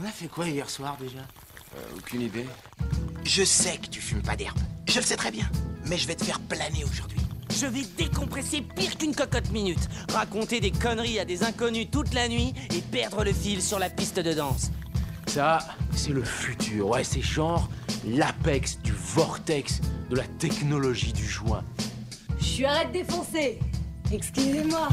On a fait quoi hier soir déjà Euh, aucune idée. Je sais que tu fumes pas d'herbe. Je le sais très bien. Mais je vais te faire planer aujourd'hui. Je vais décompresser pire qu'une cocotte minute, raconter des conneries à des inconnus toute la nuit et perdre le fil sur la piste de danse. Ça, c'est le futur. Ouais, c'est genre l'apex du vortex de la technologie du joint. Je suis arrête défoncer Excusez-moi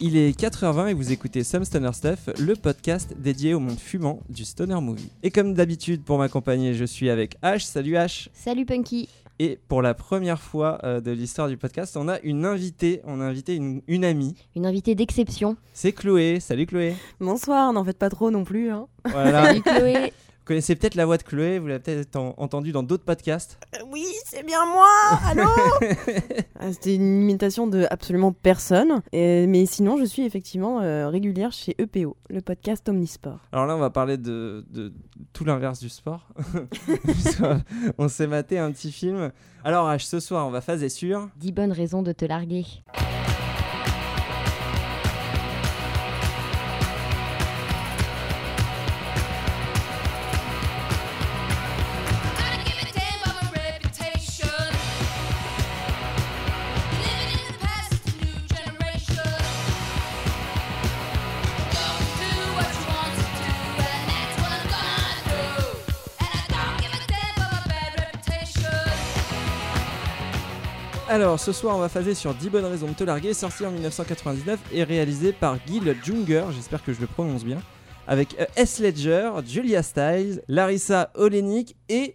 Il est 4h20 et vous écoutez Some Stoner Stuff, le podcast dédié au monde fumant du Stoner Movie. Et comme d'habitude, pour m'accompagner, je suis avec H. Salut H. Salut Punky Et pour la première fois euh, de l'histoire du podcast, on a une invitée, on a invité une, une amie. Une invitée d'exception. C'est Chloé. Salut Chloé. Bonsoir, n'en faites pas trop non plus. Hein. Voilà. Salut Chloé connaissez peut-être la voix de Chloé, vous l'avez peut-être en- entendue dans d'autres podcasts. oui, c'est bien moi Allô Ah, C'était une imitation de absolument personne. Et- mais sinon, je suis effectivement euh, régulière chez EPO, le podcast Omnisport. Alors là, on va parler de, de tout l'inverse du sport. on s'est maté un petit film. Alors H, ce soir, on va phaser sur... 10 bonnes raisons de te larguer. Alors, ce soir, on va phaser sur 10 bonnes raisons de te larguer, sorti en 1999 et réalisé par Gil Junger, j'espère que je le prononce bien, avec euh, S. Ledger, Julia Stiles, Larissa Olenik et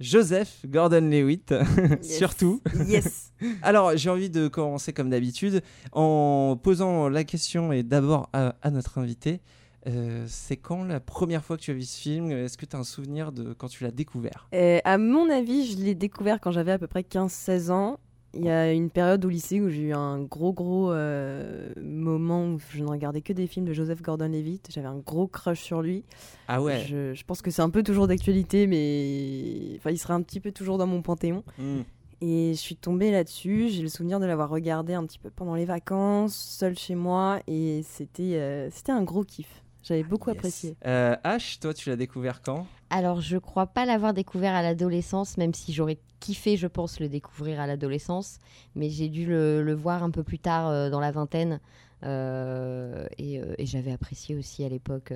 Joseph Gordon-Lewitt, surtout. Yes Alors, j'ai envie de commencer comme d'habitude en posant la question et d'abord à, à notre invité. Euh, c'est quand la première fois que tu as vu ce film? Est-ce que tu as un souvenir de quand tu l'as découvert? Euh, à mon avis, je l'ai découvert quand j'avais à peu près 15-16 ans. Il y a une période au lycée où j'ai eu un gros gros euh, moment où je ne regardais que des films de Joseph Gordon-Levitt. J'avais un gros crush sur lui. Ah ouais Je, je pense que c'est un peu toujours d'actualité, mais enfin, il serait un petit peu toujours dans mon panthéon. Hmm. Et je suis tombée là-dessus. J'ai le souvenir de l'avoir regardé un petit peu pendant les vacances, seule chez moi, et c'était euh, c'était un gros kiff. J'avais beaucoup Yes. apprécié. Euh, H, toi, tu l'as découvert quand? Alors, je crois pas l'avoir découvert à l'adolescence, même si j'aurais kiffé, je pense, le découvrir à l'adolescence. Mais j'ai dû le, le voir un peu plus tard, euh, dans la vingtaine. Euh, et euh, et j'avais apprécié aussi à l'époque.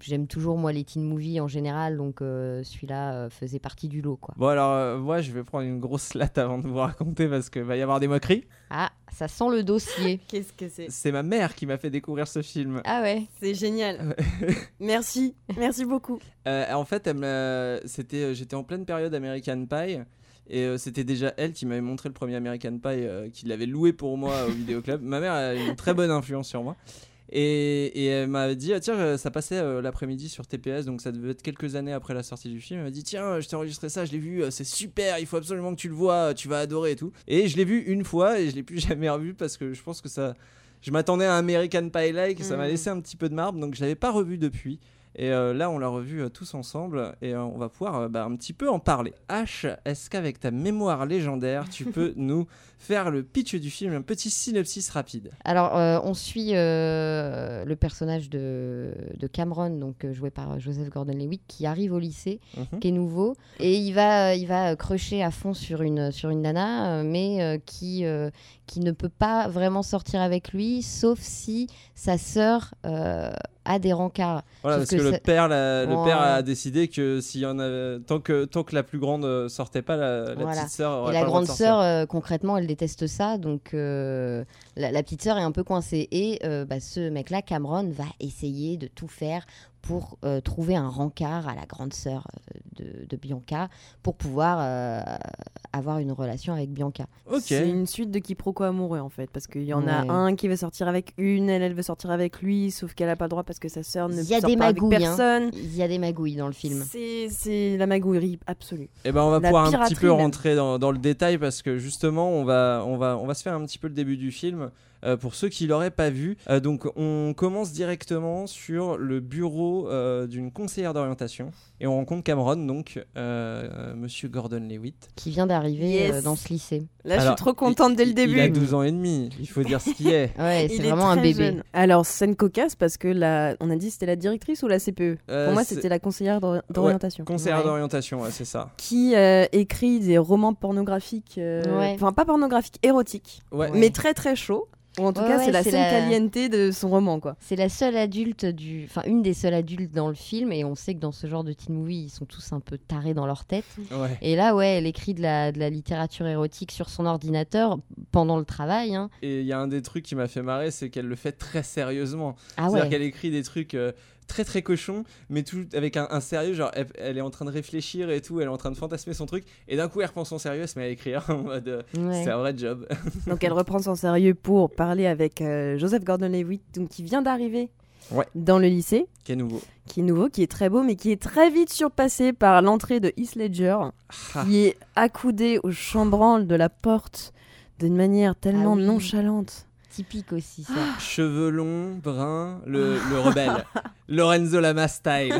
J'aime toujours, moi, les teen movies en général, donc euh, celui-là euh, faisait partie du lot, quoi. Bon alors euh, moi je vais prendre une grosse latte avant de vous raconter parce qu'il va y avoir des moqueries. Ah, ça sent le dossier. Qu'est-ce que c'est? C'est ma mère qui m'a fait découvrir ce film. Ah ouais C'est génial. Merci, merci beaucoup. Euh, en fait, c'était, j'étais en pleine période American Pie. Et euh, c'était déjà elle qui m'avait montré le premier American Pie, euh, qui l'avait loué pour moi au vidéoclub. Ma mère a une très bonne influence sur moi. Et, et elle m'avait dit, ah, tiens, ça passait euh, l'après-midi sur TPS, donc ça devait être quelques années après la sortie du film. Elle m'a dit, tiens, je t'ai enregistré ça, je l'ai vu, euh, c'est super, il faut absolument que tu le vois, tu vas adorer et tout. Et je l'ai vu une fois et je l'ai plus jamais revu parce que je pense que ça. Je m'attendais à un American Pie-like, ça m'a Mm. laissé un petit peu de marbre, donc je l'avais pas revu depuis. Et euh, là, on l'a revu euh, tous ensemble et euh, on va pouvoir bah, un petit peu en parler. H, est-ce qu'avec ta mémoire légendaire, tu peux nous faire le pitch du film, un petit synopsis rapide? Alors, euh, on suit euh, le personnage de, de Cameron, donc joué par Joseph Gordon-Levitt, qui arrive au lycée, Mhm. qui est nouveau, et il va, il va crusher à fond sur une, sur une nana, mais euh, qui, qui ne peut pas vraiment sortir avec lui, sauf si sa sœur a des rencarts. Voilà, parce que, que le ça- père, la- le père a décidé que s'il y en avait, tant que tant que la plus grande euh, sortait pas, la, la Voilà. petite sœur Et la grande sœur, euh, concrètement, elle déteste ça, donc euh, la, la petite sœur est un peu coincée. Et euh, bah, ce mec-là, Cameron, va essayer de tout faire pour euh, trouver un rencard à la grande sœur euh, de, de Bianca pour pouvoir euh, avoir une relation avec Bianca. C'est une suite de quiproquos amoureux en fait, parce qu'il y en a un qui veut sortir avec une, elle, elle veut sortir avec lui, sauf qu'elle a pas le droit parce que sa sœur ne y a sort des pas avec magouilles, hein. personne. Il y a des magouilles dans le film. C'est c'est la magouillerie absolue. Eh ben, on va La pouvoir un petit peu même. rentrer dans, dans le détail parce que justement, on va, on, va, on va se faire un petit peu le début du film. Euh, pour ceux qui l'auraient pas vu. Euh, donc on commence directement sur le bureau euh, d'une conseillère d'orientation et on rencontre Cameron, donc euh, euh, Monsieur Gordon Lewitt. Qui vient d'arriver Yes. euh, dans ce lycée. Là, je suis trop contente dès le début. Il a 12 ans et demi, il faut dire ce qui est. Ouais, Il c'est est vraiment un bébé. jeune. Alors, scène cocasse parce que la... on a dit c'était la directrice ou la CPE Euh, Pour moi, c'était la conseillère d'ori- d'orientation. Conseillère Ouais. d'orientation, ouais, c'est ça. Qui euh, écrit des romans pornographiques, euh, Ouais. enfin pas pornographiques, érotiques, Ouais. mais très très chauds. Ou en tout Ouais, cas, ouais, c'est la la- caliente de son roman, quoi. C'est la seule adulte du, enfin une des seules adultes dans le film, et on sait que dans ce genre de teen movie, ils sont tous un peu tarés dans leur tête. Ouais. Et là, ouais, elle écrit de la, de la littérature érotique sur son ordinateur pendant le travail. hein. Et il y a un des trucs qui m'a fait marrer, c'est qu'elle le fait très sérieusement. Ah C'est-à-dire ouais. qu'elle écrit des trucs euh, très très cochons, mais tout avec un, un sérieux, genre elle, elle est en train de réfléchir et tout, elle est en train de fantasmer son truc, et d'un coup elle reprend son sérieux, elle se met à écrire en mode Ouais. c'est un vrai job. Donc elle reprend son sérieux pour parler avec euh, Joseph Gordon-Levitt, donc qui vient d'arriver Ouais. dans le lycée, Qui est nouveau. qui est nouveau, qui est très beau, mais qui est très vite surpassé par l'entrée de Heath Ledger, Ah. qui est accoudé au chambranle de la porte d'une manière tellement Ah oui. nonchalante. Typique aussi ça. Cheveux longs, bruns, le, le rebelle. Lorenzo Lama style.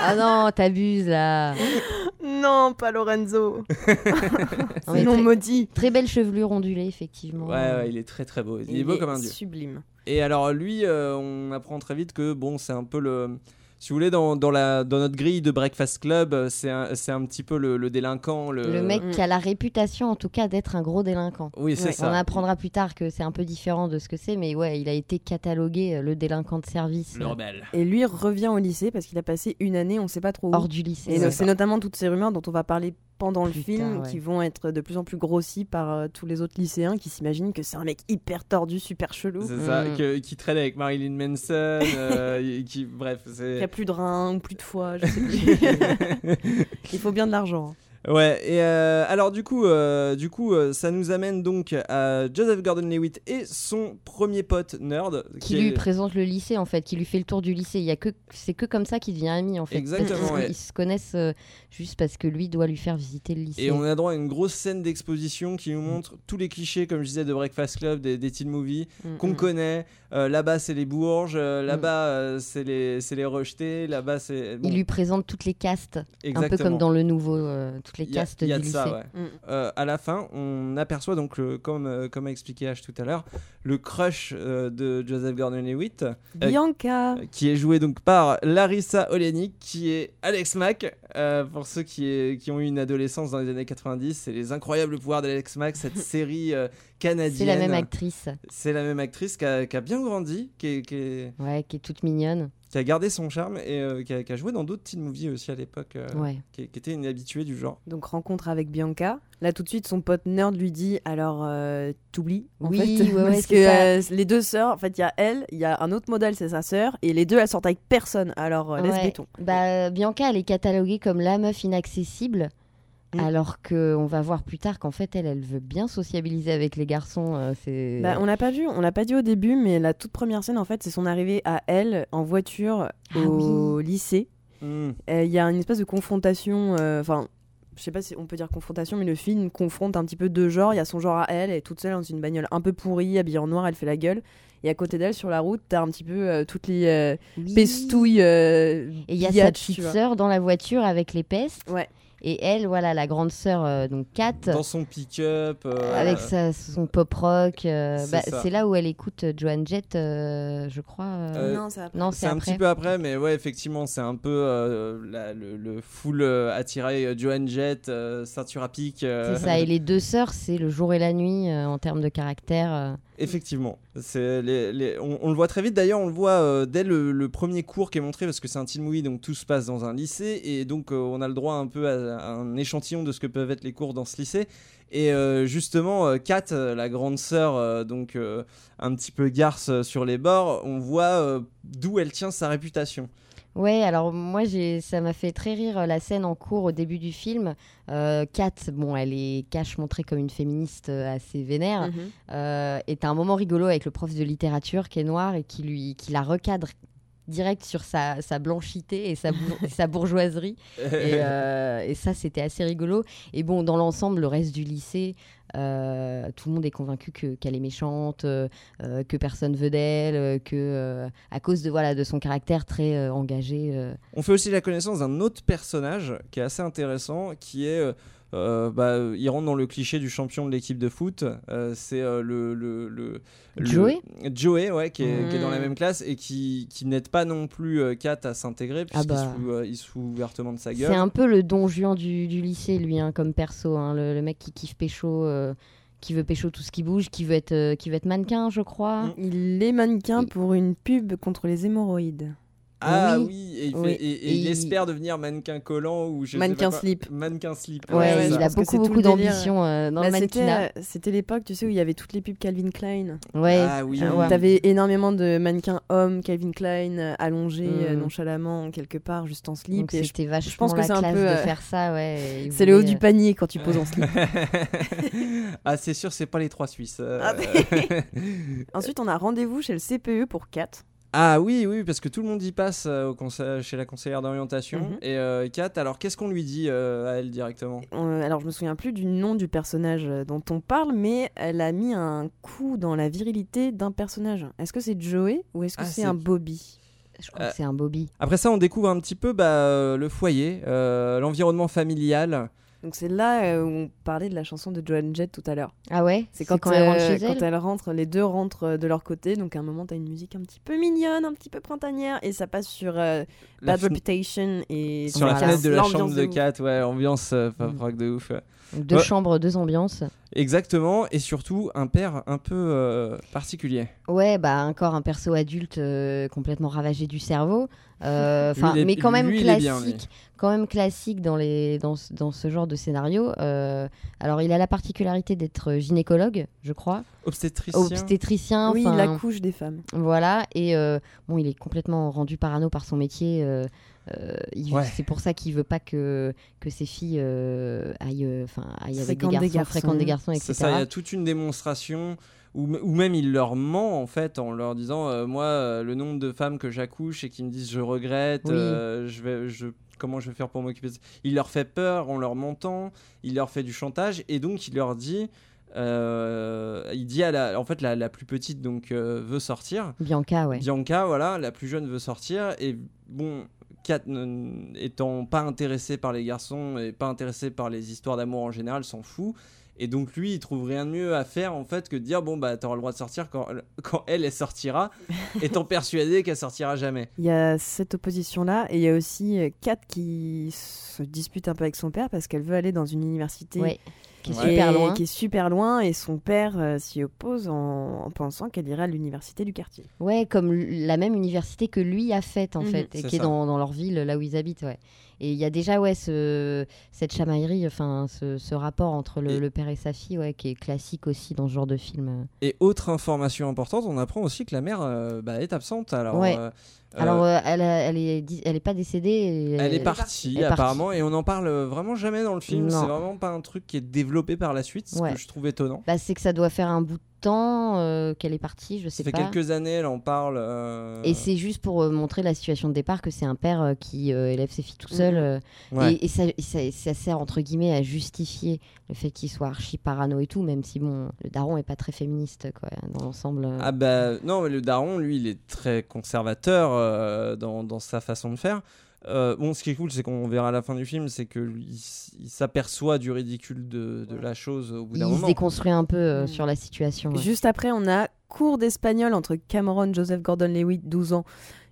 ah non, t'abuses là. Non, pas Lorenzo. Non, non très, maudit. très belle chevelure ondulée, effectivement. Ouais, ouais, il est très très beau. Il, est beau comme un dieu. Sublime. Et alors lui, euh, on apprend très vite que bon, c'est un peu le, si vous voulez, dans, dans la, dans notre grille de Breakfast Club, euh, c'est un, c'est un petit peu le, le délinquant, le. Le mec Mm. qui a la réputation, en tout cas, d'être un gros délinquant. Oui, c'est Ouais, ça. On apprendra plus tard que c'est un peu différent de ce que c'est, mais ouais, il a été catalogué euh, le délinquant de service Le rebelle. Et lui revient au lycée parce qu'il a passé une année, on sait pas trop où. hors du lycée. Et c'est notamment toutes ces rumeurs dont on va parler pendant le film, ouais. qui vont être de plus en plus grossies par euh, tous les autres lycéens qui s'imaginent que c'est un mec hyper tordu, super chelou, C'est ça, Mm. que- qui traîne avec Marilyn Manson, euh, qui, bref, qui c'est. a plus de reins ou plus de foie, je sais plus. Il faut bien de l'argent. Ouais, et euh, alors du coup, euh, du coup euh, ça nous amène donc à Joseph Gordon-Levitt et son premier pote nerd. qui lui présente le lycée en fait, qui lui fait le tour du lycée. Il y a que c'est que comme ça qu'il devient ami en fait. Exactement, ouais. Ils se connaissent juste parce que lui doit lui faire visiter le lycée. Et on a droit à une grosse scène d'exposition qui nous montre tous les clichés, comme je disais, de Breakfast Club, des, des teen movies Mm, qu'on mm. connaît. Là-bas, c'est les Bourges, euh, là-bas, c'est les, c'est les rejetés, là-bas, c'est. bon, Il lui présente toutes les castes, un peu comme dans le nouveau, toutes les Il y a- castes y a du de lycée. ça, ouais. Mm. Euh, à la fin, on aperçoit donc, le- comme, euh, comme a expliqué H tout à l'heure, le crush euh, de Joseph Gordon-Levitt, euh, Bianca. qui est joué donc par Larissa Olenik, qui est Alex Mack. Euh, pour ceux qui, est- qui ont eu une adolescence dans les années 90, c'est les incroyables pouvoirs d'Alex Mack, cette série euh, canadienne. C'est la même actrice, C'est la même actrice qui a, qui a bien grandi, qui, est- qui est- ouais, qui est toute mignonne. Qui a gardé son charme et euh, qui, a, qui a joué dans d'autres teen movies aussi à l'époque, euh, Ouais. qui, qui était une habituée du genre. Donc rencontre avec Bianca. Là tout de suite son pote nerd lui dit alors euh, t'oublies Oui, fait ouais, ouais, parce que euh, les deux sœurs en fait il y a elle il y a un autre modèle c'est sa sœur et les deux elles sortent avec personne alors euh, laisse Ouais. béton. Bah, Bianca, elle est cataloguée comme la meuf inaccessible. Mm. Alors que on va voir plus tard qu'en fait elle, elle veut bien sociabiliser avec les garçons. euh, c'est Bah, on l'a pas vu on l'a pas dit au début mais la toute première scène en fait c'est son arrivée à elle en voiture Ah au lycée. Euh, Il y a une espèce de confrontation euh, enfin je sais pas si on peut dire confrontation, mais le film confronte un petit peu deux genres. Il y a son genre à elle, elle est toute seule dans une bagnole un peu pourrie, habillée en noir, elle fait la gueule. Et à côté d'elle, sur la route, t'as un petit peu euh, toutes les euh, Oui. pestouilles. euh, Et il y a sa petite vois. sœur dans la voiture avec les pestes. Ouais. Et elle, voilà, la grande sœur, euh, donc Kat, Dans son pick-up. euh, avec sa, son pop rock. euh, C'est bah, c'est là où elle écoute Joan Jett, euh, je crois. euh, Euh, non, ça non, C'est c'est un après. petit peu après, mais ouais, effectivement, c'est un peu euh, la- le, le full euh, attiré euh, Joan Jett, euh, ceinture à pic. euh, C'est ça. Et les deux sœurs, c'est le jour et la nuit euh, en termes de caractère. Effectivement, les, on, le voit très vite. D'ailleurs, on le voit euh, dès le, premier cours qui est montré parce que c'est un teen movie, donc tout se passe dans un lycée et donc euh, on a le droit un peu à, un échantillon de ce que peuvent être les cours dans ce lycée. Et euh, justement, Kat, la grande sœur, donc un petit peu garce sur les bords, on voit d'où elle tient sa réputation. Ouais, alors moi, j'ai, ça m'a fait très rire euh, la scène en cours au début du film. Euh, Kat, bon, elle est cache montrée comme une féministe euh, assez vénère. Euh, et t'as un moment rigolo avec le prof de littérature qui est noir et qui lui qui la recadre direct sur sa, sa blanchité et sa, sa bourgeoiserie. Et, euh, et ça, c'était assez rigolo. Et bon, dans l'ensemble, le reste du lycée, euh, tout le monde est convaincu que- qu'elle est méchante, euh, que personne veut d'elle, que euh, à cause de voilà de son caractère très euh, engagé. euh, On fait aussi la connaissance d'un autre personnage qui est assez intéressant, qui est. euh, bah, il rentre dans le cliché du champion de l'équipe de foot. Euh, c'est euh, le, le, le- le- Joey Joey, ouais, qui est, qui est dans la Mm. même classe et qui, qui n'aide pas non plus euh, Kat à s'intégrer, puisqu'il bah. se, fout, euh, il se fout ouvertement de sa C'est gueule. un peu le don Juan du, du lycée, lui, hein, comme perso. hein, le, le mec qui kiffe pécho, euh, qui veut pécho tout ce qui bouge, qui veut être, euh, qui veut être mannequin, je crois. Il est mannequin Il- pour une pub contre les hémorroïdes. Ah Oui. oui, et il, fait- Oui. et- et Et il il- espère devenir mannequin collant ou je sais Mannequin pas quoi. slip. Mannequin slip. Ouais, Ouais, ouais, il je a beaucoup, beaucoup d'ambition euh, dans Bah, le c'était, mannequinat. euh, c'était l'époque, tu sais, où il y avait toutes les pubs Calvin Klein. Ouais. Ah oui. Ah ouais. T'avais énormément de mannequins hommes Calvin Klein euh, allongés Mm. nonchalamment quelque part, juste en slip. Je- c'était vachement pense que c'est un de faire ça, ouais. C'est le haut du panier quand tu poses en slip. ah, c'est sûr, c'est pas les trois Suisses. Ah, Ensuite, on a rendez-vous chez le CPE pour 4. Ah oui, oui, parce que tout le monde y passe euh, au conseil- chez la conseillère d'orientation. Mhm. Et euh, Kat, alors qu'est-ce qu'on lui dit euh, à elle directement? Alors, je me souviens plus du nom du personnage dont on parle, mais elle a mis un coup dans la virilité d'un personnage. Est-ce que c'est Joey ou est-ce que Ah, c'est un Bobby? Je crois que c'est un Bobby. Après ça, on découvre un petit peu bah, le foyer, l'environnement familial. Donc, c'est là euh, où on parlait de la chanson de Joan Jett tout à l'heure. Ah ouais C'est quand, elle rentre euh, chez quand elle. elle rentre, les deux rentrent euh, de leur côté. Donc à un moment, t'as une musique un petit peu mignonne, un petit peu printanière, et ça passe sur euh, La Bad Reputation et sur la fenêtre de la chambre de. Kat, ouais, ambiance euh, pop Mm. rock de ouf. ouais. Deux Ouais. chambres, deux ambiances. Exactement, et surtout un père un peu euh, particulier. Ouais, bah encore un perso adulte euh, complètement ravagé du cerveau. Euh, Lui, Enfin, il est- mais quand même lui, il est bien, classique, quand même classique dans les dans, ce- dans ce genre de scénario. Euh, alors, il a la particularité d'être gynécologue, je crois, Obstétricien. obstétricien. Oui, enfin, la couche des femmes. Voilà, et euh, bon, il est complètement rendu parano par son métier. Euh, Ouais. C'est pour ça qu'il veut pas que, que ses filles euh, aillent, euh, enfin, aillent avec des garçons, des garçons. fréquentent des garçons, etc. C'est ça, il y a toute une démonstration où, même il leur ment en fait en leur disant euh, moi euh, le nombre de femmes que j'accouche et qui me disent je regrette, Oui. euh, je vais, je, comment je vais faire pour m'occuper. de ça? Il leur fait peur en leur mentant, il leur fait du chantage et donc il leur dit, euh, il dit à la, en fait la, la plus petite donc euh, veut sortir. Bianca, ouais. Bianca, voilà, la plus jeune veut sortir et bon. Étant pas intéressée par les garçons et pas intéressée par les histoires d'amour en général, s'en fout. Et donc lui, il trouve rien de mieux à faire en fait que de dire bon bah t'auras le droit de sortir quand, quand elle elle sortira, étant persuadé qu'elle sortira jamais. Il y a cette opposition-là, et il y a aussi euh, Kat qui se dispute un peu avec son père parce qu'elle veut aller dans une université Ouais, qui est Ouais. super loin. qui est super loin, et son père euh, s'y oppose en, en pensant qu'elle irait à l'université du quartier. Ouais, comme la même université que lui a faite en Mhm. fait, et qui est dans, dans leur ville, là où ils habitent, ouais. Et il y a déjà ouais ce, cette chamaillerie, enfin ce, ce rapport entre le, père et sa fille, ouais, qui est classique aussi dans ce genre de film. Et autre information importante, on apprend aussi que la mère euh, bah, est absente. Alors, Ouais. euh, Alors euh, elle, a- elle est elle est pas décédée. elle est partie elle est partie. apparemment et on n'en parle vraiment jamais dans le film. C'est vraiment pas un truc qui est développé par la suite, ce Ouais. que je trouve étonnant. Bah, c'est que ça doit faire un bout de temps euh, qu'elle est partie, je Ça sais fait pas. quelques années, elle en parle. euh, Et c'est juste pour euh, montrer la situation de départ que c'est un père euh, qui euh, élève ses filles tout seul. Mhm. euh, ouais. Et, et ça, et ça- ça sert entre guillemets à justifier le fait qu'il soit archi parano et tout, même si bon, le daron est pas très féministe quoi, dans l'ensemble. euh. Ah bah non, mais le daron, lui, il est très conservateur euh, dans, dans sa façon de faire. Euh, bon, ce qui est cool, c'est qu'on verra à la fin du film, c'est que lui, il s- il s'aperçoit du ridicule de, de la chose au bout d'un il se moment. déconstruit un peu euh, Mhm. sur la situation. ouais. Juste après, on a cours d'espagnol entre Cameron Joseph Gordon-Levitt, 12 ans,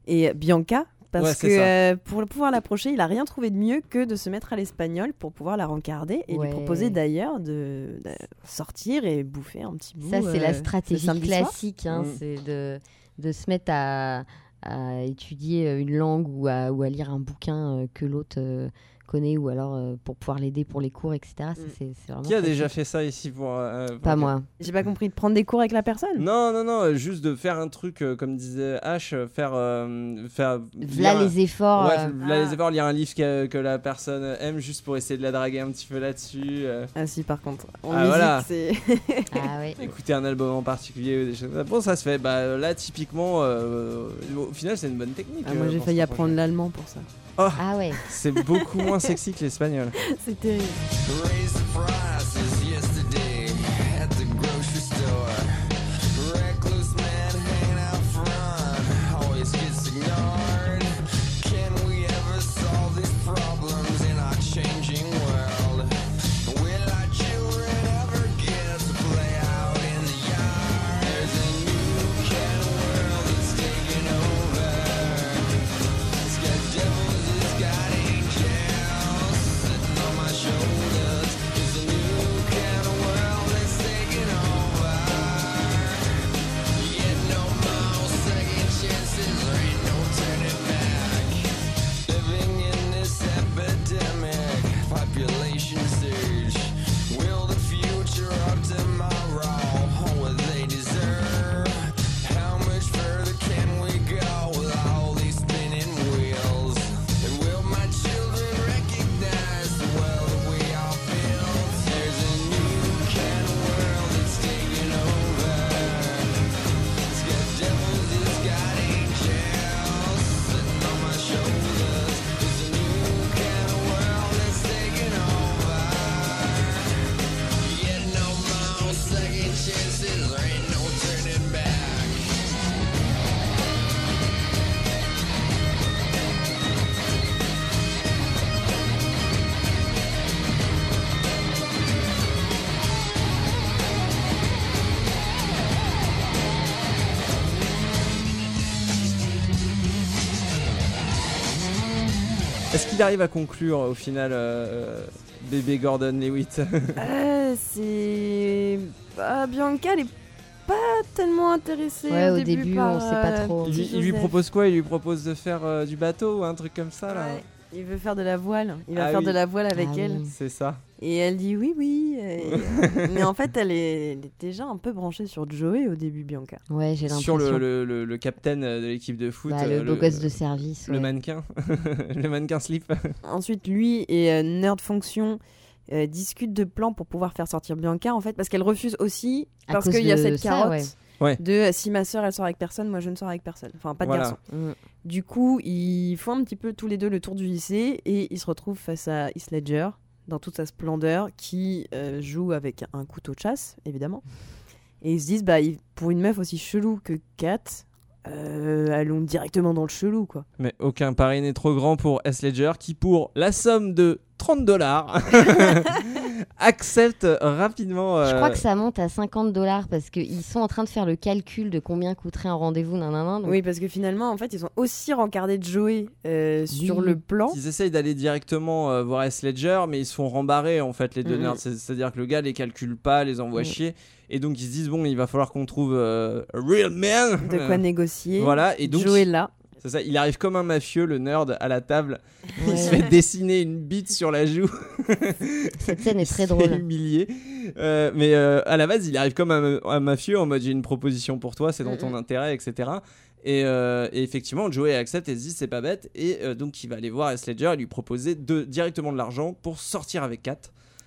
et Bianca. Parce Ouais, que euh, pour pouvoir l'approcher, il a rien trouvé de mieux que de se mettre à l'espagnol pour pouvoir la rencarder et Ouais. lui proposer d'ailleurs de, de sortir et bouffer un petit bout. Ça c'est euh, la stratégie classique, hein, Mhm. c'est de, de se mettre à, à étudier euh, une langue ou à, ou à lire un bouquin euh, que l'autre euh, connaît ou alors euh, pour pouvoir l'aider pour les cours, etc. Ça, Mm. c'est c'est vraiment Qui a déjà fait ça ici pour. euh, pour- Pas moi. J'ai pas compris de prendre des cours avec la personne? Non, non, non, euh, juste de faire un truc, euh, comme disait H, euh, faire. euh, faire Là, lire- les efforts. Ouais, euh, là, Ah. les efforts, lire un livre que, que la personne aime juste pour essayer de la draguer un petit peu là-dessus. euh, Ah si, par contre. En Ah, musique, voilà. c'est... Ah ouais. écouter un album en particulier ou des choses comme ça. Bon, ça se fait. Bah là, typiquement, euh, au final, c'est une bonne technique. Ah, moi, euh, j'ai pour failli se apprendre l'allemand pour ça. Ah ouais. C'est beaucoup moins sexy que l'espagnol. c'est terrible. Qu'il arrive à conclure au final euh, euh, bébé Gordon Lewitt Euh, c'est... Bah, Bianca, elle est pas tellement intéressée Ouais, au, au début, par, on sait pas euh, trop. il, lui- il propose quoi? Il lui propose de faire euh, du bateau ou un truc comme ça là? Ouais, Il veut faire de la voile. Il va Ah faire oui. de la voile avec Ah elle. oui. C'est ça. Et elle dit oui, oui. et- Mais en fait, elle est... elle est déjà un peu branchée sur Joey au début, Bianca. Ouais, j'ai l'impression. Sur le, le, le, le capitaine de l'équipe de foot. Bah, euh, le beau gosse de service. Le ouais. mannequin. le mannequin slip. Ensuite, lui et euh, Nerd Fonction euh, discutent de plans pour pouvoir faire sortir Bianca, en fait, parce qu'elle refuse aussi, À parce qu'il y a cette ça, carotte ouais. De euh, si ma soeur elle sort avec personne, moi je ne sors avec personne. Enfin, pas de Voilà. garçon. Du coup, ils font un petit peu tous les deux le tour du lycée et ils se retrouvent face à Heath Ledger dans toute sa splendeur qui euh, joue avec un couteau de chasse, évidemment. Et ils se disent, bah, il- pour une meuf aussi chelou que Kat, euh, allons directement dans le chelou, quoi. Mais aucun pari n'est trop grand pour S. Ledger qui, pour la somme de 30 dollars, accepte rapidement. Je euh, crois que ça monte à 50 dollars parce qu'ils sont en train de faire le calcul de combien coûterait un rendez-vous. Donc Oui, parce que finalement, en fait, ils ont aussi rencardé Joey euh, sur Oui. le plan. Ils essayent d'aller directement euh, voir S. Ledger, mais ils se font rembarrer en fait, les deux nerds. C'est- C'est-à-dire que le gars les calcule pas, les envoie Mhm. chier. Et donc ils se disent, bon, il va falloir qu'on trouve euh, a real man. De quoi négocier. Voilà, et donc Joey là. C'est ça, il arrive comme un mafieux, le nerd, à la table. Il se fait dessiner une bite sur la joue. cette scène est très Il drôle. humilier. Euh, mais euh, à la base, il arrive comme un, un mafieux en mode j'ai une proposition pour toi, c'est dans ton Mhm. intérêt, etc. Et, euh, et effectivement, Joey accepte et se dit c'est pas bête. Et euh, donc il va aller voir S. Ledger et lui proposer de, directement de l'argent pour sortir avec Kat.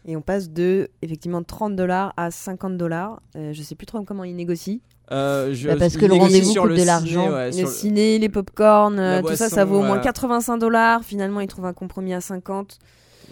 Et on passe de effectivement 30 dollars à 50 dollars. Euh, je sais plus trop comment ils négocient. Euh, je- Bah, parce que le rendez-vous coûte le de l'argent. ouais, le ciné, les pop-corn, La tout ça, ça vaut au moins voilà. 85 dollars. Finalement, ils trouvent un compromis à 50.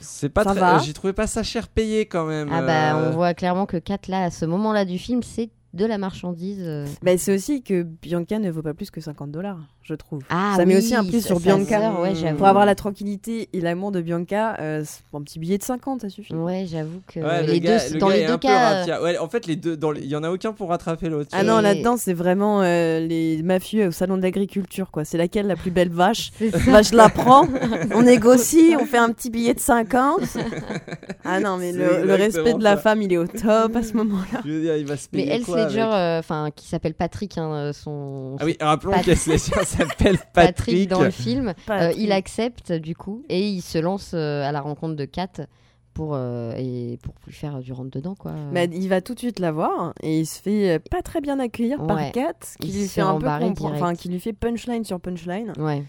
C'est pas Ça très. euh, J'ai trouvé pas ça cher payé quand même. Ah bah, euh, on voit clairement que Kat, là, à ce moment-là du film, c'est de la marchandise. euh. Bah, c'est aussi que Bianca ne vaut pas plus que 50 dollars, je trouve. Ah ça met aussi un plus sur Bianca. ouais. Pour avoir la tranquillité et l'amour de Bianca, euh, un petit billet de 50, ça suffit. Ouais, j'avoue que ouais, le les gars- deux, le dans les deux cas, euh. Ouais, en fait, les deux, dans les- il y en a aucun pour rattraper l'autre. Ah non, là-dedans, c'est vraiment euh, les mafieux au salon de l'agriculture, quoi. C'est laquelle la plus belle vache? Bah, je la prends, on négocie, on fait un petit billet de 50. Ah non, mais le, le respect de la ça. femme, il est au top à ce moment-là. Je veux dire, il va se Mais payer quoi Ledger, avec euh, enfin, qui s'appelle Patrick, hein, euh, son. Ah oui, rappelons qu'S. Ledger s'appelle Patrick Patrick. dans le film. Euh, Patrick. il accepte du coup et il se lance euh, à la rencontre de Kat pour euh, et pour lui faire du rentre dedans quoi. Bah, il va tout de suite la voir et il se fait pas très bien accueillir Ouais. par Kat, qui Il lui fait un peu enfin qui lui fait punchline sur punchline ouais.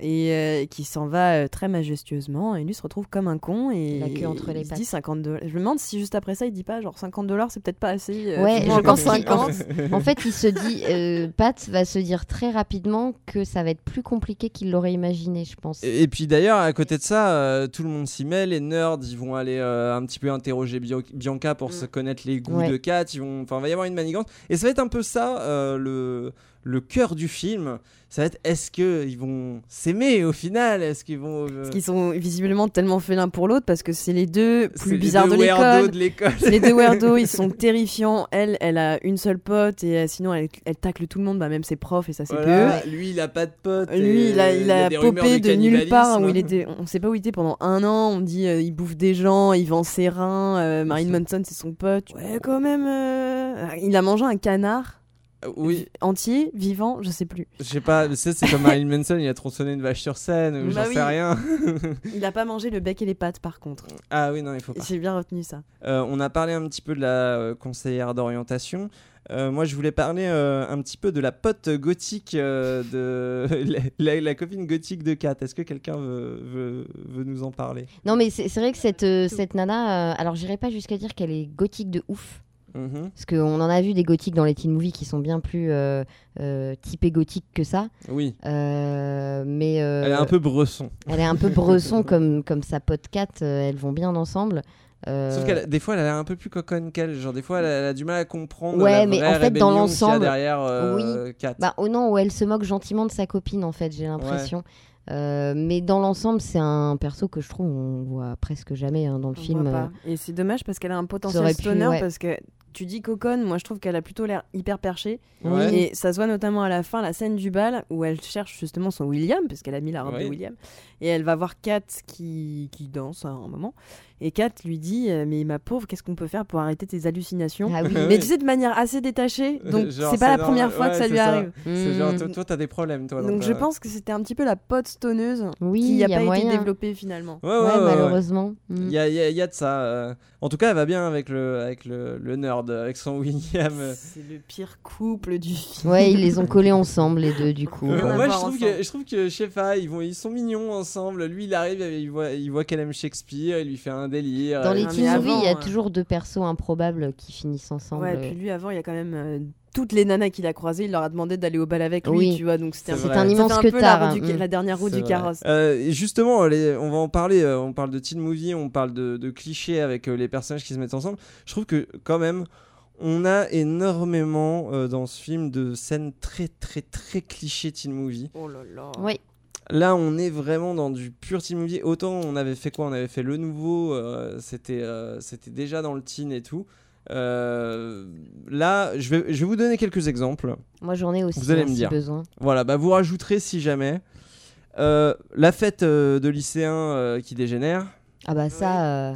Et euh, qui s'en va euh, très majestueusement et lui se retrouve comme un con et La queue entre les pattes. dit 50 dollars. Je me demande si juste après ça il dit pas genre 50 dollars c'est peut-être pas assez. euh, Ouais, je pense qu'il- 50. En fait, il se dit, euh, Pat va se dire très rapidement que ça va être plus compliqué qu'il l'aurait imaginé, je pense. Et, et puis d'ailleurs, à côté de ça, euh, tout le monde s'y met. Les nerds, ils vont aller euh, un petit peu interroger Bio- Bianca pour Mm. se connaître les goûts Ouais. de Kat. Ils vont, enfin, il va y avoir une manigance. Et ça va être un peu ça euh, le le cœur du film. Ça va être est-ce que ils vont s'aimer au final? Est-ce qu'ils vont euh, Parce qu'ils sont visiblement tellement faits l'un pour l'autre parce que c'est les deux plus les bizarres deux de weirdos l'école. de les deux weirdos, ils sont terrifiants. Elle, elle a une seule pote et euh, sinon elle, elle tacle tout le monde, bah, même ses profs et ça c'est Voilà, lui, il a pas de pote. Lui, il a, il a popé de, nulle part où il était. On sait pas où il était pendant un an. On dit euh, il bouffe des gens, il vend ses reins. euh, Marilyn Manson c'est son pote. Ouais, quand même. euh, Il a mangé un canard Oui, entier, vivant, je sais plus. je sais pas. Tu sais, c'est comme Marilyn Manson, il a tronçonné une vache sur scène ou Bah j'en oui. sais rien. Il a pas mangé le bec et les pattes par contre. ah oui, non, il faut pas. J'ai bien retenu ça. Euh, on a parlé un petit peu de la euh, conseillère d'orientation. Euh, moi, je voulais parler euh, un petit peu de la pote gothique euh, de la, la- la copine gothique de Kat. Est-ce que quelqu'un veut, veut, veut nous en parler? Non, mais c'est vrai que cette, euh, cette nana, euh, alors j'irai pas jusqu'à dire qu'elle est gothique de ouf. Mhm. Parce qu'on en a vu des gothiques dans les teen movies qui sont bien plus euh, euh, typés gothiques que ça. Oui, Euh, mais euh, elle est un peu bresson. elle est un peu bresson comme, comme sa pote Kat. euh, elles vont bien ensemble. Euh, Sauf que des fois, elle a l'air un peu plus coconne qu'elle. Genre, des fois, elle a, elle a du mal à comprendre Ouais, la mais vraie en fait, dans l'ensemble, derrière euh, Kat. Bah, oh non, où elle se moque gentiment de sa copine, en fait, j'ai l'impression. Euh, mais dans l'ensemble, c'est un perso que je trouve on voit presque jamais hein, dans le On film. voit pas. Et c'est dommage parce qu'elle a un potentiel stoner ouais. parce que tu dis coconne, moi je trouve qu'elle a plutôt l'air hyper perchée. Ouais. Et ça se voit notamment à la fin, la scène du bal, où elle cherche justement son William, parce qu'elle a mis la robe Ouais. de William. Et elle va voir Kat qui, qui danse à un moment. Et Kat lui dit euh, Mais ma pauvre, qu'est-ce qu'on peut faire pour arrêter tes hallucinations Ah oui. Mais tu sais, de manière assez détachée, donc Genre, c'est pas la première fois que ça lui arrive. C'est genre, Mm. toi, t'as des problèmes, toi. Donc je ta- pense que c'était un petit peu la pote stoneuse Oui, qui il n'a y a pas été moyen. développée finalement. Ouais, ouais, Ouais, ouais, ouais. malheureusement. Mm. Il y a, il y a- il y a de ça. euh. En tout cas, elle va bien avec le, avec le, le nerd, avec son William. euh. C'est le pire couple du film. Ouais, ils les ont collés ensemble, les deux, du coup. Euh, moi, je trouve, que, je trouve que, je sais pas, ils, vont, ils sont mignons ensemble. Lui, il arrive, il voit, il voit qu'elle aime Shakespeare, il lui fait un délire. Dans les euh, Ah, teen movies, il y a euh, toujours deux persos improbables qui finissent ensemble. Ouais, puis lui avant, il y a quand même euh, toutes les nanas qu'il a croisées, il leur a demandé d'aller au bal avec lui, Oui. tu vois. Donc c'était C'est un, immense un peu queutard. la, roue hein. du- la dernière roue du vrai. carrosse. Euh, justement, les- on va en parler. euh, on parle de teen movie, on parle de, de clichés avec euh, les personnages qui se mettent ensemble. Je trouve que quand même, on a énormément euh, dans ce film de scènes très très très clichés teen movie. Oh là là. Oui. Là, on est vraiment dans du pur teen movie. Autant on avait fait quoi? On avait fait le nouveau. euh, c'était euh, c'était déjà dans le teen et tout. Euh, là, je vais, je vais vous donner quelques exemples. Moi, j'en ai aussi, Vous allez hein, me si dire. besoin. Voilà, bah vous rajouterez si jamais. Euh, la fête euh, de lycéens euh, qui dégénère. Ah bah ça... euh,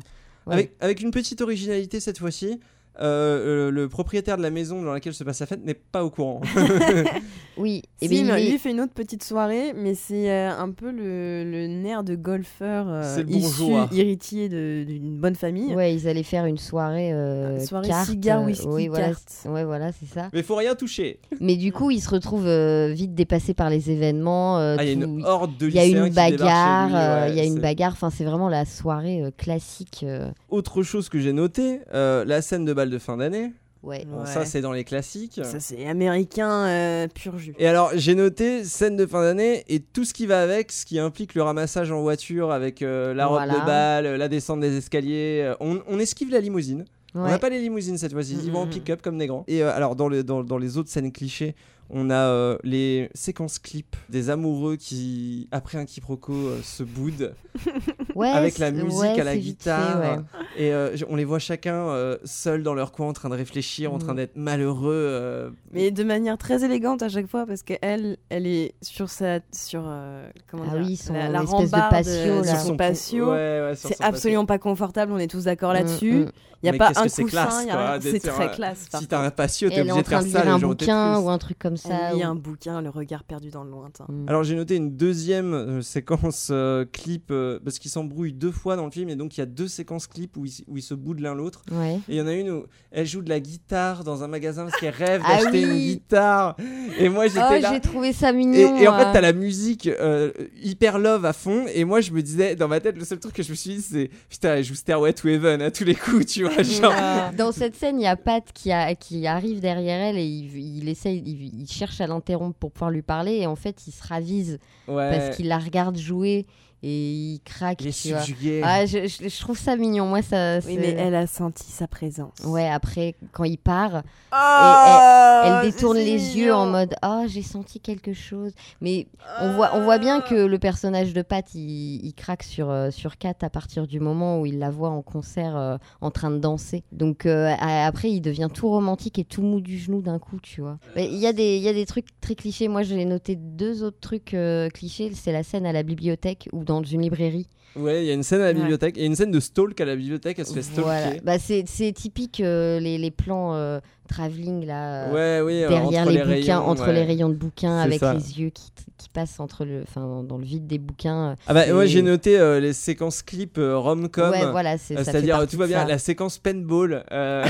ouais. Avec, avec une petite originalité cette fois-ci. Euh, euh, le propriétaire de la maison dans laquelle se passe la fête n'est pas au courant. Oui. Et Si, ben, il lui fait une autre petite soirée, mais c'est euh, un peu le, le nerf de golfeur euh, issu, héritier de- d'une bonne famille. Ouais, ils allaient faire une soirée. euh, soirée carte, cigare, euh, whisky, oui, voilà, carte. c'est- Ouais, voilà, c'est ça. Mais faut rien toucher. Mais du coup, il se retrouve euh, vite dépassé par les événements. euh, Ah, il y a une horde de il y a une bagarre, ouais, il y a une c'est- bagarre. Enfin, c'est vraiment la soirée euh, classique. euh, Autre chose que j'ai noté, euh, la scène de bal de fin d'année. Ouais. Bon, Ouais. ça, c'est dans les classiques. Ça, c'est américain euh, pur jus. Et alors, j'ai noté scène de fin d'année et tout ce qui va avec, ce qui implique le ramassage en voiture avec euh, la robe Voilà. de bal, euh, la descente des escaliers. On, on esquive la limousine. On n'a pas les limousines cette fois-ci, ils vont en pick-up comme des grands. Et euh, alors, dans, le, dans, dans les autres scènes clichés, on a euh, les séquences clips des amoureux qui, après un quiproquo, euh, se boudent Ouais, avec la musique ouais, à la fait, guitare. ouais. Et euh, on les voit chacun euh, seuls dans leur coin en train de réfléchir, en train Mhm. d'être malheureux. euh, Mais de manière très élégante à chaque fois, parce qu'elle, elle est sur sa. Sur, euh, comment Ah dire oui, son la, la espèce de rambarde, patio, là. sur son patio. Ouais, ouais, sur C'est son patio. absolument pas confortable, on est tous d'accord Mm, là-dessus. mm. Il n'y a pas un coussin, classe, y a c'est très un- classe. Si t'as un patio, t'es obligé en de faire train de ça, lire les un gens étaient bouquin ou un truc comme ça. Elle lit ou- un bouquin, le regard perdu dans le lointain. Mm. Alors j'ai noté une deuxième euh, séquence euh, clip euh, parce qu'ils s'embrouillent deux fois dans le film et donc il y a deux séquences clip où ils, où ils se boudent l'un l'autre. Ouais. Et il y en a une où elle joue de la guitare dans un magasin parce qu'elle rêve Ah d'acheter une guitare. Et moi j'étais Oh, là. j'ai trouvé ça mignon. et en fait, t'as la musique euh, hyper love à fond. Et moi, je me disais, dans ma tête, le seul truc que je me suis dit, c'est putain, elle joue Stairway to Heaven à tous les coups, tu vois. Genre, Ah. Dans cette scène, il y a Pat qui, a, qui arrive derrière elle et il, il essaye, il, il cherche à l'interrompre pour pouvoir lui parler et en fait, il se ravise ouais. parce qu'il la regarde jouer et il craque. Il est tu vois. Ah, je, je- je trouve ça mignon. Moi, ça. Oui, mais elle a senti sa présence. Ouais, après, quand il part, Ah, elle détourne c'est les yeux en mode Ah, j'ai senti quelque chose. Mais on voit, on voit bien que le personnage de Pat, il, il craque sur, euh, sur Kat à partir du moment où il la voit en concert euh, en train de danser. Donc euh, après, il devient tout romantique et tout mou du genou d'un coup, tu vois. Mais Il y, a des- il y a des trucs très clichés. Moi, j'ai noté deux autres trucs euh, clichés. C'est la scène à la bibliothèque ou dans une librairie. Ouais, il y a une scène à la Ouais. bibliothèque. Il y a une scène de stalk à la bibliothèque. Elle se fait stalker. Voilà. Bah, c'est c'est typique euh, les, les plans euh, travelling là. euh, Ouais, oui. euh, derrière les, les, bouquins, rayons, entre ouais. les rayons de bouquins, C'est avec ça. les yeux qui, qui passent entre le, enfin, dans, le vide des bouquins. Ah bah, moi, j'ai noté euh, les séquences clips euh, rom-com. ouais, voilà, c'est Euh, ça fait C'est-à-dire, tout va bien. ça. La séquence paintball. euh,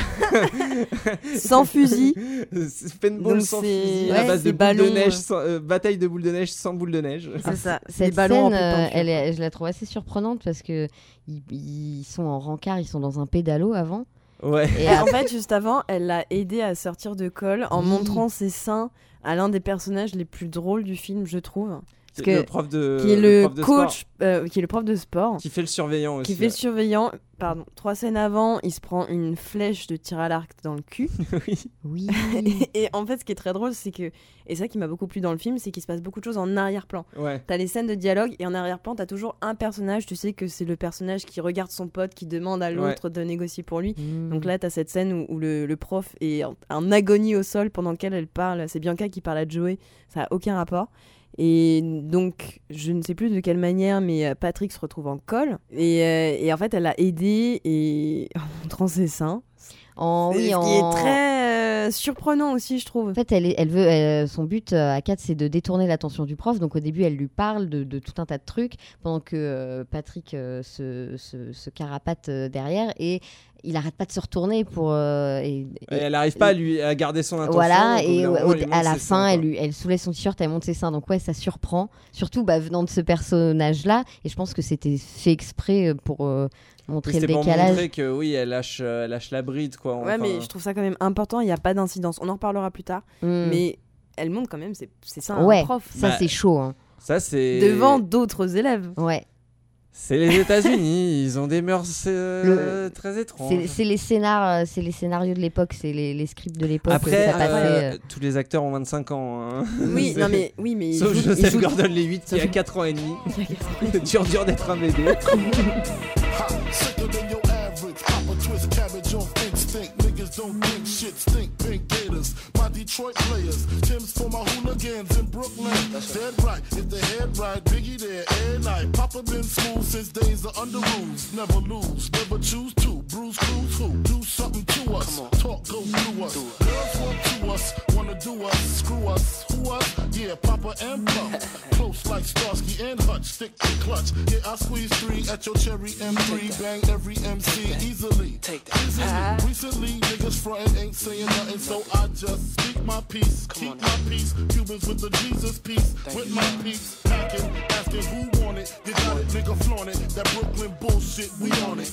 Sans fusil. paintball Donc sans fusil, à ouais, base de c'est boules ballon, de neige, sans- bataille de boules de neige sans boules de neige. C'est ça. Cette ballons scène, je la trouve assez surprenante parce que ils, ils sont en rencard, ils sont dans un pédalo avant. Ouais. Et Et en fait, juste avant, elle l'a aidé à sortir de colle en Oui. montrant ses seins à l'un des personnages les plus drôles du film, je trouve. Qui que- est le prof de, qui est le, prof de sport, coach, euh, qui est le prof de sport, qui fait le surveillant aussi. qui fait le surveillant. Pardon, trois scènes avant, il se prend une flèche de tir à l'arc dans le cul. oui. Oui. et, et en fait, ce qui est très drôle, c'est que, et ça qui m'a beaucoup plu dans le film, c'est qu'il se passe beaucoup de choses en arrière-plan. Ouais. T'as les scènes de dialogue et en arrière-plan, t'as toujours un personnage. Tu sais que c'est le personnage qui regarde son pote, qui demande à l'autre de négocier pour lui. Mm. Donc là, t'as cette scène où, où le, le prof est en, en agonie au sol pendant lequel elle parle. C'est Bianca qui parle à Joey. Ça n'a aucun rapport. Et donc, je ne sais plus de quelle manière, mais euh, Patrick se retrouve en colle. Et, euh, en fait, elle a aidé et en montrant ses seins. En, oui, ce en... qui est très euh, surprenant aussi, je trouve. En fait, elle, est- elle veut, elle- son but euh, à Kat, c'est de détourner l'attention du prof. Donc au début, elle lui parle de, de tout un tas de trucs, pendant que euh, Patrick euh, se, se, se carapate euh, derrière et il arrête pas de se retourner pour. euh, et, Et et- elle arrive pas à lui à garder son attention. Voilà, et au- moment, à la seins, fin, elle, lui, elle soulève son t-shirt, elle monte ses seins. Donc ouais, ça surprend, surtout bah, venant de ce personnage-là. Et je pense que c'était fait exprès euh, pour euh, Montrer c'est le pour décalage. montrer que oui, elle lâche, euh, elle lâche la bride quoi. Ouais, enfin. mais je trouve ça quand même important. Il n'y a pas d'incidence. On en reparlera plus tard. Mm. Mais elle montre quand même seins à ouais, un prof. ça Bah, c'est chaud. hein. Ça c'est Devant d'autres élèves. Ouais. C'est les États-Unis, ils ont des mœurs euh, très étranges. C'est c'est les scénars, euh, c'est les scénarios de l'époque, c'est les, les scripts de l'époque. Après, ça passait, euh, euh, tous les acteurs ont 25 ans. hein. Oui, C'est- non mais oui, mais Sauf Joseph Gordon-Levitt qui a 4 ans et demi. dur dur d'être un bébé. Sicker than your average. Pop a twist cabbage on instinct. Niggas don't think shit stink. Pink Gators, my Detroit players. Tim's for my hooligans in Brooklyn. Dead right, if the head right, Biggie there every night. Papa been smooth since days of under rules. Never lose, never choose to. Bruise, cruise, who? Do something to us. Talk, go through us. Girls want to us, wanna do us, screw us. Who us? Yeah, Papa and Pump. Close like Starsky and Hutch, stick to clutch. Yeah, I squeeze three at your cherry M3. Bang every MC easily. Take that. Easily. Recently, niggas frontin' ain't saying nothing, so I just speak my peace. Keep my peace. Cubans with the Jesus peace. with my peace. Packing, asking who want it. You got it, nigga, flaunt it. That Brooklyn bullshit, we on it.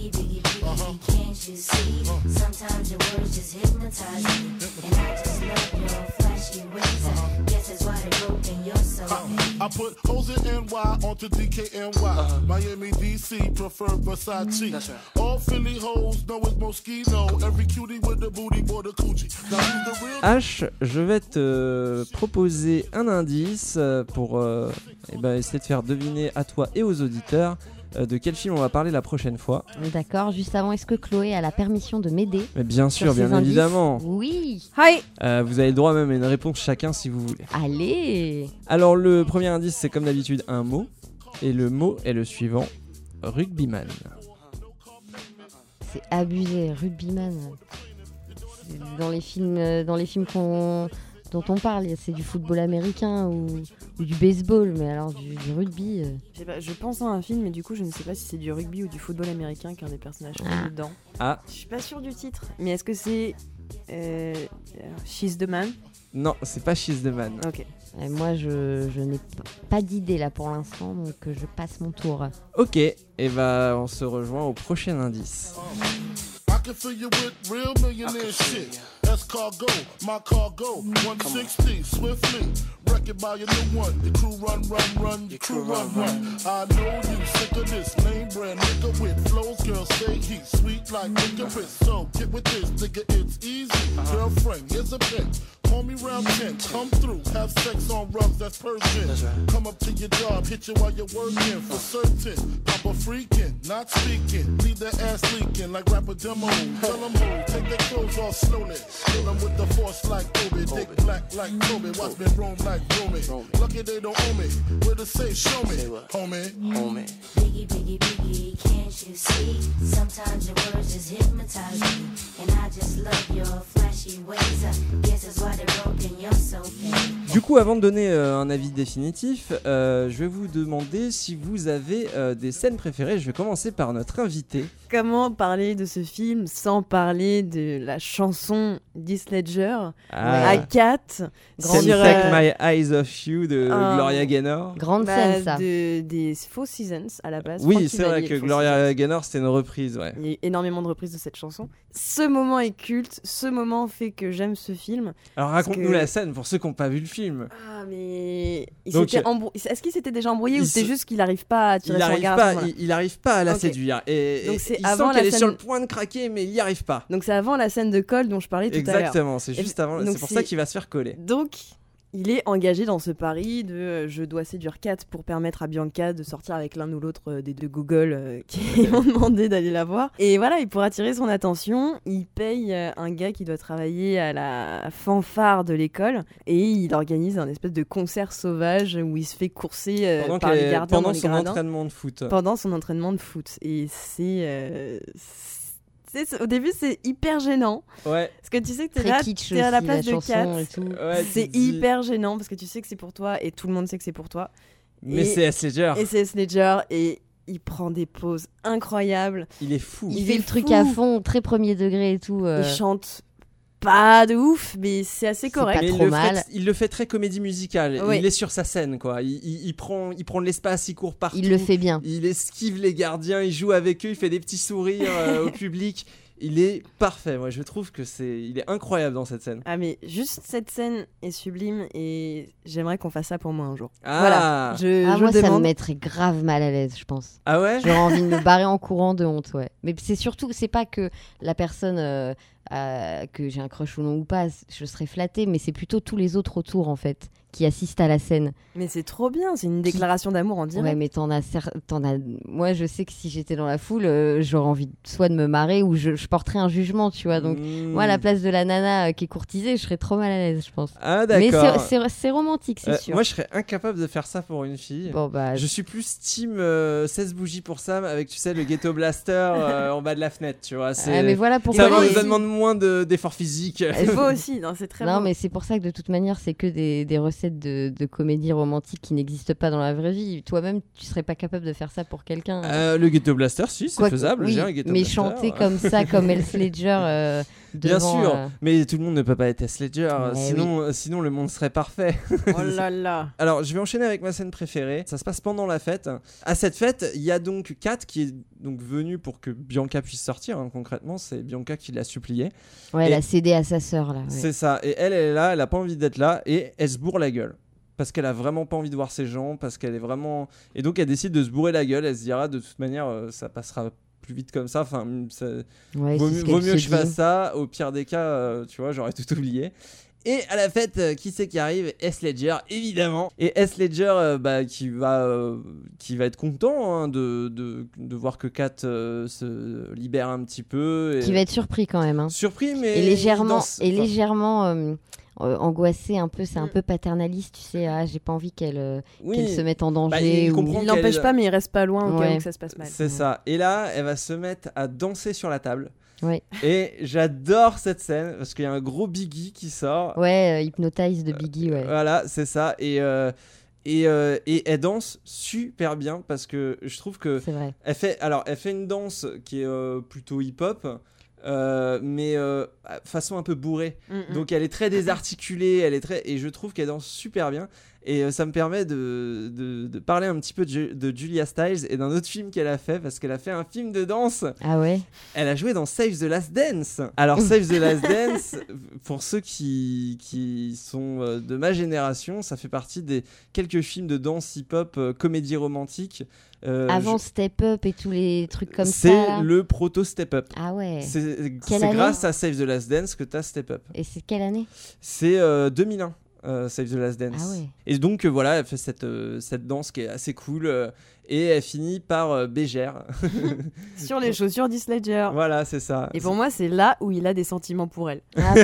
Biggie, biggie, biggie, can't you see? Sometimes your words just hypnotize me. And I just love your flashy ways. I guess that's why they're broken, you're so fake. I put hoes in NY onto DKNY. Miami, DC, prefer Versace. That's right. All Philly hoes know it's Moschino. Every cutie with the booty, boy, the coochie. Now who's the real? H, je vais te proposer un indice euh, pour euh, eh ben, essayer de faire deviner à toi et aux auditeurs euh, de quel film on va parler la prochaine fois. D'accord, juste avant, est-ce que Chloé a la permission de m'aider Mais bien sûr, bien indices évidemment. Oui Hi Euh, vous avez le droit même à une réponse chacun si vous voulez. Allez Alors le premier indice, c'est comme d'habitude un mot. Et le mot est le suivant rugbyman. C'est abusé, rugbyman. Dans les films, euh, dans les films qu'on- dont on parle, c'est du football américain ou, ou du baseball, mais alors du, du rugby. euh, Je, sais pas, je pense à un film, mais du coup, je ne sais pas si c'est du rugby ou du football américain qu'un des personnages Ah. dedans. Ah, Je suis pas sûre du titre, mais est-ce que c'est euh, She's the Man? Non, c'est pas She's the Man. Ok. et moi, je, je n'ai pas d'idée là pour l'instant, donc euh, je passe mon tour. Ok, et bah on se rejoint au prochain indice. I can fill you with real millionaire shit. That's cargo, my cargo. 160, swiftly. Wreck it by your new one. Your crew run, run, run. Your crew run, run. I know you sick of this name brand nigga with flows. Girl, stay heat, sweet like licorice. So get with this, nigga, it's easy. Girlfriend, here's a pin. Call me round 10, come through, have sex on rugs, that's Persian. Come up to your job, hit you while you're working for certain. Papa freaking, not speaking, leave their ass leaking like rapper demo. Tell them who, take their clothes off slowly. Kill them with the force like Kobe, dick black like Kobe. Watch me roam like Romy. Lucky they don't owe me. Where to say, show me, homie. Homie. Biggie, biggie, biggie, can't you see? Sometimes your words just hypnotize me. And I just love your flashy ways. I guess that's why they're broken, you're so paid. Du coup, avant de donner euh, un avis définitif, euh, je vais vous demander si vous avez euh, des scènes préférées. Je vais commencer par notre invité. Comment parler de ce film sans parler de la chanson d'Heath Ledger Ah, à 4 Can't sur, euh, My Eyes Off You de Ah. Gloria Gaynor. Grande bah, scène, ça. de- des Four Seasons à la base. Oui, c'est vrai que Gloria Gaynor, c'était une reprise, ouais. Il y a énormément de reprises de cette chanson. Ce moment est culte, ce moment fait que j'aime ce film. Alors raconte-nous que- la scène pour ceux qui n'ont pas vu le film. Ah mais Est-ce qu'il s'était déjà embrouillé il ou c'était se- juste qu'il n'arrive pas à tirer Il son arrive regard à pas, il, il arrive pas à la séduire et, Donc et c'est il avant sent qu'elle est sur le point de craquer mais il n'y arrive pas. Donc c'est avant la scène de col dont je parlais tout à l'heure. Exactement, c'est juste avant. C'est pour c'est- ça qu'il va se faire coller. Donc il est engagé dans ce pari de euh, je dois séduire Kat pour permettre à Bianca de sortir avec l'un ou l'autre euh, des deux Google euh, qui m'ont demandé d'aller la voir. Et voilà, et pour attirer son attention, il paye euh, un gars qui doit travailler à la fanfare de l'école et il organise un espèce de concert sauvage où il se fait courser Pendant, par les gardiens pendant dans les son gradins entraînement de foot. pendant son entraînement de foot. Et c'est... au début, c'est hyper gênant. Ouais, Parce que tu sais que t'es là, t'es à la place de chanson Kat. ouais, c'est hyper gênant parce que tu sais que c'est pour toi et tout le monde sait que c'est pour toi. Mais c'est S. Ledger. Et c'est Ledger et il prend des pauses incroyables. Il est fou. Il, Il fait le truc à fond, très premier degré et tout. euh, Il chante pas de ouf, mais c'est assez correct. pas Mais il trop le, mal. fait, il le fait très comédie musicale. Oui. Il est sur sa scène, quoi. Il, il- il prend, il prend de l'espace, il court partout. il le fait bien. Il esquive les gardiens, il joue avec eux, il fait des petits sourires euh, au public. Il est parfait. Moi, je trouve que c'est, il est incroyable dans cette scène. Ah mais juste cette scène est sublime et j'aimerais qu'on fasse ça pour moi un jour. Ah, Voilà, je, Ah, je moi, ça me mettrait grave mal à l'aise, je pense. ah ouais. J'aurais envie de me barrer en courant de honte, ouais. Mais c'est surtout, c'est pas que la personne euh, euh, que j'ai un crush ou non ou pas, je serais flattée, mais c'est plutôt tous les autres autour, en fait, qui assistent à la scène. Mais c'est trop bien, c'est une déclaration d'amour en Ouais, direct. mais t'en as, cer- t'en as. Moi, je sais que si j'étais dans la foule, euh, j'aurais envie de- soit de me marrer ou je, je porterais un jugement, tu vois. Donc, Mmh. moi, à la place de la nana euh, qui est courtisée, je serais trop mal à l'aise, je pense. Ah Mais d'accord. c'est- c'est c'est romantique, c'est Euh, sûr. moi, je serais incapable de faire ça pour une fille. Bon, bah, Je suis plus team euh, 16 bougies pour Sam avec, tu sais, le ghetto blaster euh, en bas de la fenêtre, tu vois. C'est... ah, mais voilà pourquoi. ça, moi demande- aussi. ça demande moins de, d'efforts physiques. Elle vaut aussi, non, c'est très Non, beau. mais c'est pour ça que de toute manière, c'est que des, des recettes de, de comédie romantique qui n'existent pas dans la vraie vie. Toi-même, tu serais pas capable de faire ça pour quelqu'un. Euh, le ghetto blaster, si, c'est faisable. oui, j'ai un ghetto mais blaster. chanter comme ça, comme Heath Ledger. euh, Bien devant, sûr, euh, mais tout le monde ne peut pas être S. Ledger, Mais sinon, euh, sinon le monde serait parfait. Oh là là. Alors, je vais enchaîner avec ma scène préférée. Ça se passe pendant la fête. À cette fête, il y a donc Kat qui est donc venue pour que Bianca puisse sortir. hein, concrètement, c'est Bianca qui l'a supplié. Ouais, elle a cédé à sa sœur, là. ouais. C'est ça. Et elle, elle est là, elle a pas envie d'être là et elle se bourre la gueule. Parce qu'elle a vraiment pas envie de voir ces gens, parce qu'elle est vraiment. Et donc elle décide de se bourrer la gueule. Elle se dira de toute manière, euh, ça passera plus vite comme ça. Enfin, ça- Ouais, vaut mieux, vaut que je fasse ça. Au pire des cas, euh, tu vois, j'aurais tout oublié. Et à la fête, euh, qui c'est qui arrive? S. Ledger, évidemment. Et S. Ledger, euh, bah, qui, va, euh, qui va être content hein, de, de, de voir que Kat se libère un petit peu. Et... Qui va être surpris quand même. hein. Surpris, mais. Et légèrement euh, euh, angoissé un peu, c'est un Mm. peu paternaliste, tu sais. Ah, j'ai pas envie qu'elle euh, Oui. qu'elle se mette en Bah, danger. il ou- Il qu'elle n'empêche est- pas, mais il reste pas loin au cas Ouais. où que ça se passe mal. C'est ça. Et là, elle va se mettre à danser sur la table. Ouais. Et j'adore cette scène parce qu'il y a un gros Biggie qui sort. Ouais, euh, Hypnotize de Biggie, ouais. Voilà, c'est ça. Et, euh, et, euh, et elle danse super bien parce que je trouve que C'est vrai. elle fait, alors, elle fait une danse qui est euh, plutôt hip-hop, euh, mais euh, façon un peu bourrée. Mm, mm. Donc elle est très désarticulée, elle est très et je trouve qu'elle danse super bien. Et euh, ça me permet de, de, de parler un petit peu de, Ju- de Julia Stiles et d'un autre film qu'elle a fait parce qu'elle a fait un film de danse. Ah ouais Elle a joué dans Save the Last Dance. Alors Save the Last Dance, pour ceux qui, qui sont euh, de ma génération, ça fait partie des quelques films de danse hip-hop, euh, comédie romantique. Euh, Avant je- Step Up et tous les trucs comme ça. C'est le proto Step Up. Ah ouais. C'est grâce à Save the Last Dance que tu as Step Up. Et c'est quelle année? C'est euh, 2001. Euh, Save the Last Dance. Ah ouais. Et donc euh, voilà, elle fait cette, euh, cette danse qui est assez cool euh, et elle finit par euh, bégère. Sur les chaussures d'Heath Ledger. voilà, c'est ça. Et pour moi, c'est là où il a des sentiments pour elle. Ah,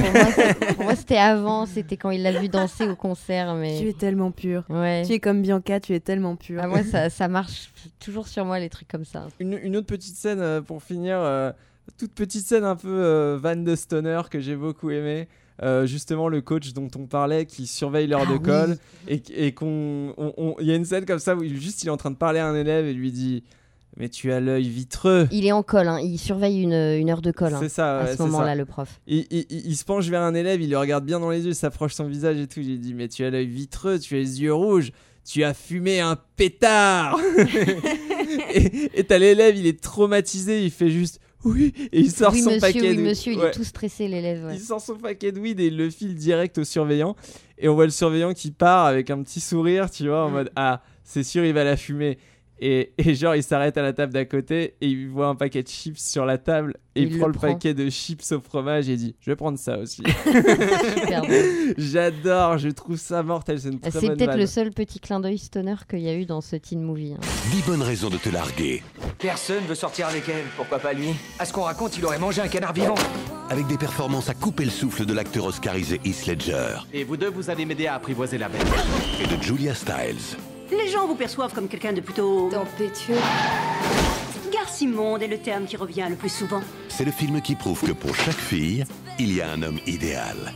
pour moi, c'était avant, c'était quand il l'a vu danser au concert. Mais... Tu es tellement pur. Ouais. Tu es comme Bianca, tu es tellement pur. Ah, moi, ça, ça marche toujours sur moi, les trucs comme ça. Une, une autre petite scène pour finir, euh, toute petite scène un peu euh, Van de Stoner que j'ai beaucoup aimé. Euh, justement, le coach dont on parlait qui surveille l'heure Ah de oui. colle et, et qu'on, on- on- il y a une scène comme ça où juste il est en train de parler à un élève et lui dit mais tu as l'œil vitreux. Il est en colle, hein. il surveille une, une heure de colle. hein, C'est ça, à ce moment-là, le prof. Il, il- il- il se penche vers un élève, il le regarde bien dans les yeux, s'approche son visage et tout. Il lui dit Mais tu as l'œil vitreux, tu as les yeux rouges, tu as fumé un pétard Et et t'as l'élève, il est traumatisé, il fait juste Oui, et il sort oui, son monsieur, paquet oui, de monsieur, il Ouais. est tout stressé, l'élève. ouais. Il sort son paquet de weed et il le file direct au surveillant. Et on voit le surveillant qui part avec un petit sourire, tu vois, en Mm. mode Ah, c'est sûr, il va la fumer. Et, et genre, il s'arrête à la table d'à côté et il voit un paquet de chips sur la table et il, Il prend le le, prend. paquet de chips au fromage et il dit Je vais prendre ça aussi. J'adore, je trouve ça mortel, c'est une très C'est bonne peut-être le seul petit clin d'œil stoner qu'il y a eu dans ce teen movie. hein. 10 bonnes raisons de te larguer. Personne veut sortir avec elle. Pourquoi pas lui? À ce qu'on raconte, il aurait mangé un canard vivant. Avec des performances à couper le souffle de l'acteur oscarisé Heath Ledger Et vous deux, vous allez m'aider à apprivoiser la bête. et de Julia Stiles. Les gens vous perçoivent comme quelqu'un de plutôt... Tempétueux. Garcimonde est le terme qui revient le plus souvent. C'est le film qui prouve que pour chaque fille, il y a un homme idéal.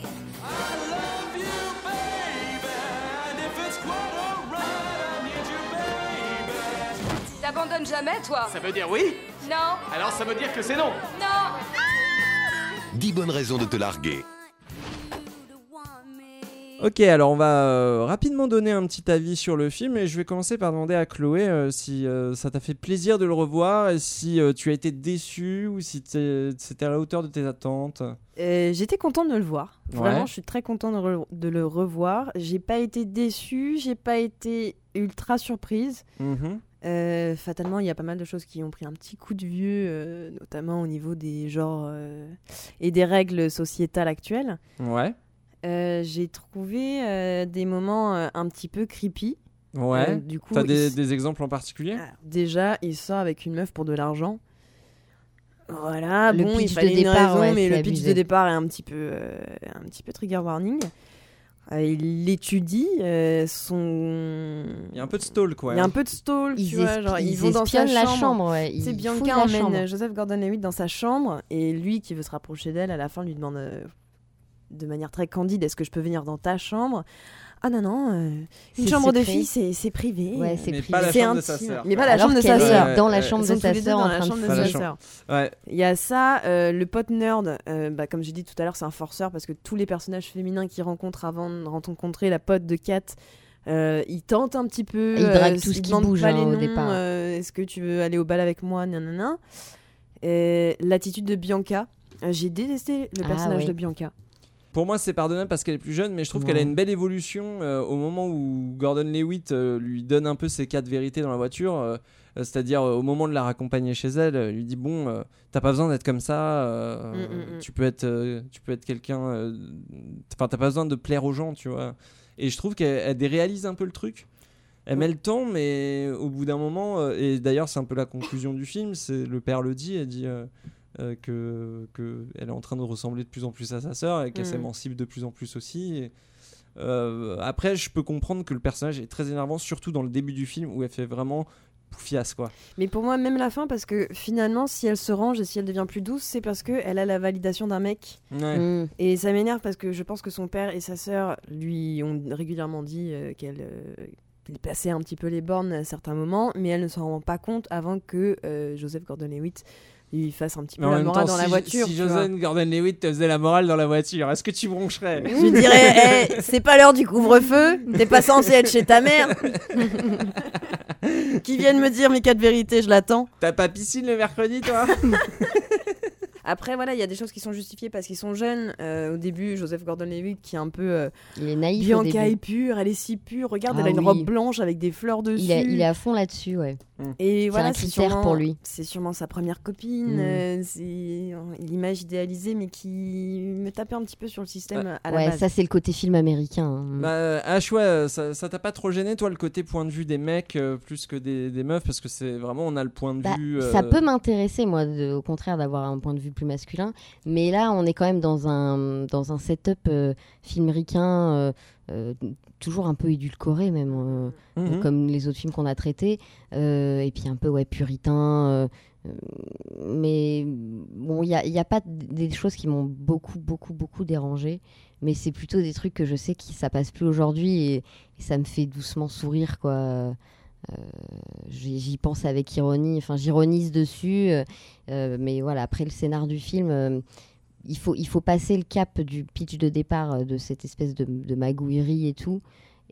T'abandonnes jamais, toi Ça veut dire oui Non, Alors ça veut dire que c'est non non 10 bonnes raisons de te larguer. Ok, alors on va euh, rapidement donner un petit avis sur le film et je vais commencer par demander à Chloé euh, si euh, ça t'a fait plaisir de le revoir et si tu as été déçu ou si c'était à la hauteur de tes attentes. J'étais contente de le voir. Vraiment, Ouais. je suis très contente de, re- de le revoir. J'ai pas été déçue, j'ai pas été ultra surprise. Mhm. Fatalement, il y a pas mal de choses qui ont pris un petit coup de vieux, notamment au niveau des genres et des règles sociétales actuelles. Ouais, Euh, j'ai trouvé euh, des moments euh, un petit peu creepy. ouais. Euh, du coup, T'as des, exemples en particulier? Alors, déjà, il sort avec une meuf pour de l'argent. Voilà, Le bon, il pitch de fallait une départ, raison, ouais, mais le pitch abusé. de départ est un petit peu, euh, un petit peu trigger warning. Euh, il étudie euh, son. Il y a un peu de stall quoi. Il y a un peu de stall, Ils, tu vois, genre, ils, ils vont dans sa la chambre. chambre, ouais. C'est Bianca emmène Joseph Gordon-Levitt dans sa chambre et lui qui veut se rapprocher d'elle à la fin lui demande euh, de manière très candide est-ce que je peux venir dans ta chambre? Ah non non, euh, une chambre de fille c'est c'est privé. Ouais, euh, c'est Mais privé. pas la chambre de sa sœur. Mais pas la chambre de sa sœur. Ouais, dans la chambre de sa sœur dans la chambre de sa. Il y a ça, euh, le pote nerd, euh, bah, comme j'ai dit tout à l'heure, c'est un forceur parce que tous les personnages féminins qu'il rencontre avant de rencontrer la pote de Kat, euh, il tente un petit peu. Il drague euh, tout ce qui bouge, pas hein, les au départ. euh, Est-ce que tu veux aller au bal avec moi? Nanana. Et L'attitude de Bianca. Euh, J'ai détesté le Ah, personnage ouais. de Bianca. Pour moi, c'est pardonnable parce qu'elle est plus jeune, mais je trouve Ouais. qu'elle a une belle évolution euh, au moment où Gordon Lewitt euh, lui donne un peu ses quatre vérités dans la voiture. euh, euh, C'est-à-dire euh, au moment de la raccompagner chez elle, euh, lui dit bon, euh, t'as pas besoin d'être comme ça. euh, Mm, mm, mm. Tu peux être, euh, tu peux être quelqu'un. euh, Enfin, t'as pas besoin de plaire aux gens, tu vois. Et je trouve qu'elle elle déréalise un peu le truc. Elle met le temps, mais au bout d'un moment, euh, et d'ailleurs c'est un peu la conclusion du film, c'est le père le dit, elle dit, euh, que, que elle est en train de ressembler de plus en plus à sa sœur et qu'elle Mm. s'émancipe de plus en plus aussi. Et, euh, après, je peux comprendre que le personnage est très énervant, surtout dans le début du film où elle fait vraiment poufiasse quoi. Mais pour moi, même la fin, parce que finalement, si elle se range et si elle devient plus douce, c'est parce qu'elle a la validation d'un mec. Ouais. Mm. Et ça m'énerve parce que je pense que son père et sa sœur lui ont régulièrement dit euh, qu'elle euh, qu'elle passait un petit peu les bornes à certains moments, mais elle ne s'en rend pas compte avant que euh, Joseph Gordon-Levitt lui fasse un petit peu la morale temps, dans la voiture. si. Joseph Gordon-Levitt te faisait la morale dans la voiture, est-ce que tu broncherais? Je lui dirais, Eh, c'est pas l'heure du couvre-feu, t'es pas censé être chez ta mère. Qui viennent me dire mes quatre vérités, je l'attends. T'as pas piscine le mercredi, toi? Après, voilà, il y a des choses qui sont justifiées parce qu'ils sont jeunes. Euh, au début, Joseph Gordon-Levitt, qui est un peu. euh, Il est naïf au Bianca début. est pure, elle est si pure. Regarde, Ah elle a une oui. robe blanche avec des fleurs dessus. Il est, il est à fond là-dessus, ouais. Et C'est voilà, un sûrement- pour lui. C'est sûrement sa première copine. Mm. euh, c'est l'image idéalisée, mais qui me tapait un petit peu sur le système à la ouais, base. ça c'est le côté film américain. hein. Bah, euh, H, ouais, ça ça t'a pas trop gêné, toi, le côté point de vue des mecs euh, plus que des, des meufs? Parce que c'est vraiment, on a le point de Bah, vue. Ça peut m'intéresser, moi, de- au contraire, d'avoir un point de vue plus masculin. Mais là, on est quand même dans un, dans un setup euh, filmricain, euh, euh, toujours un peu édulcoré, même, Mhm. euh, comme les autres films qu'on a traités. Et puis un peu, ouais, puritain. mais bon, il n'y a, il y a pas des choses qui m'ont beaucoup, beaucoup, beaucoup dérangé. Mais c'est plutôt des trucs que je sais que ça passe plus aujourd'hui et, et ça me fait doucement sourire, quoi. Euh, j'y pense avec ironie, enfin j'ironise dessus, euh, euh, mais voilà, après le scénar du film, il, faut, il faut passer le cap du pitch de départ, de cette espèce de, magouillerie et tout,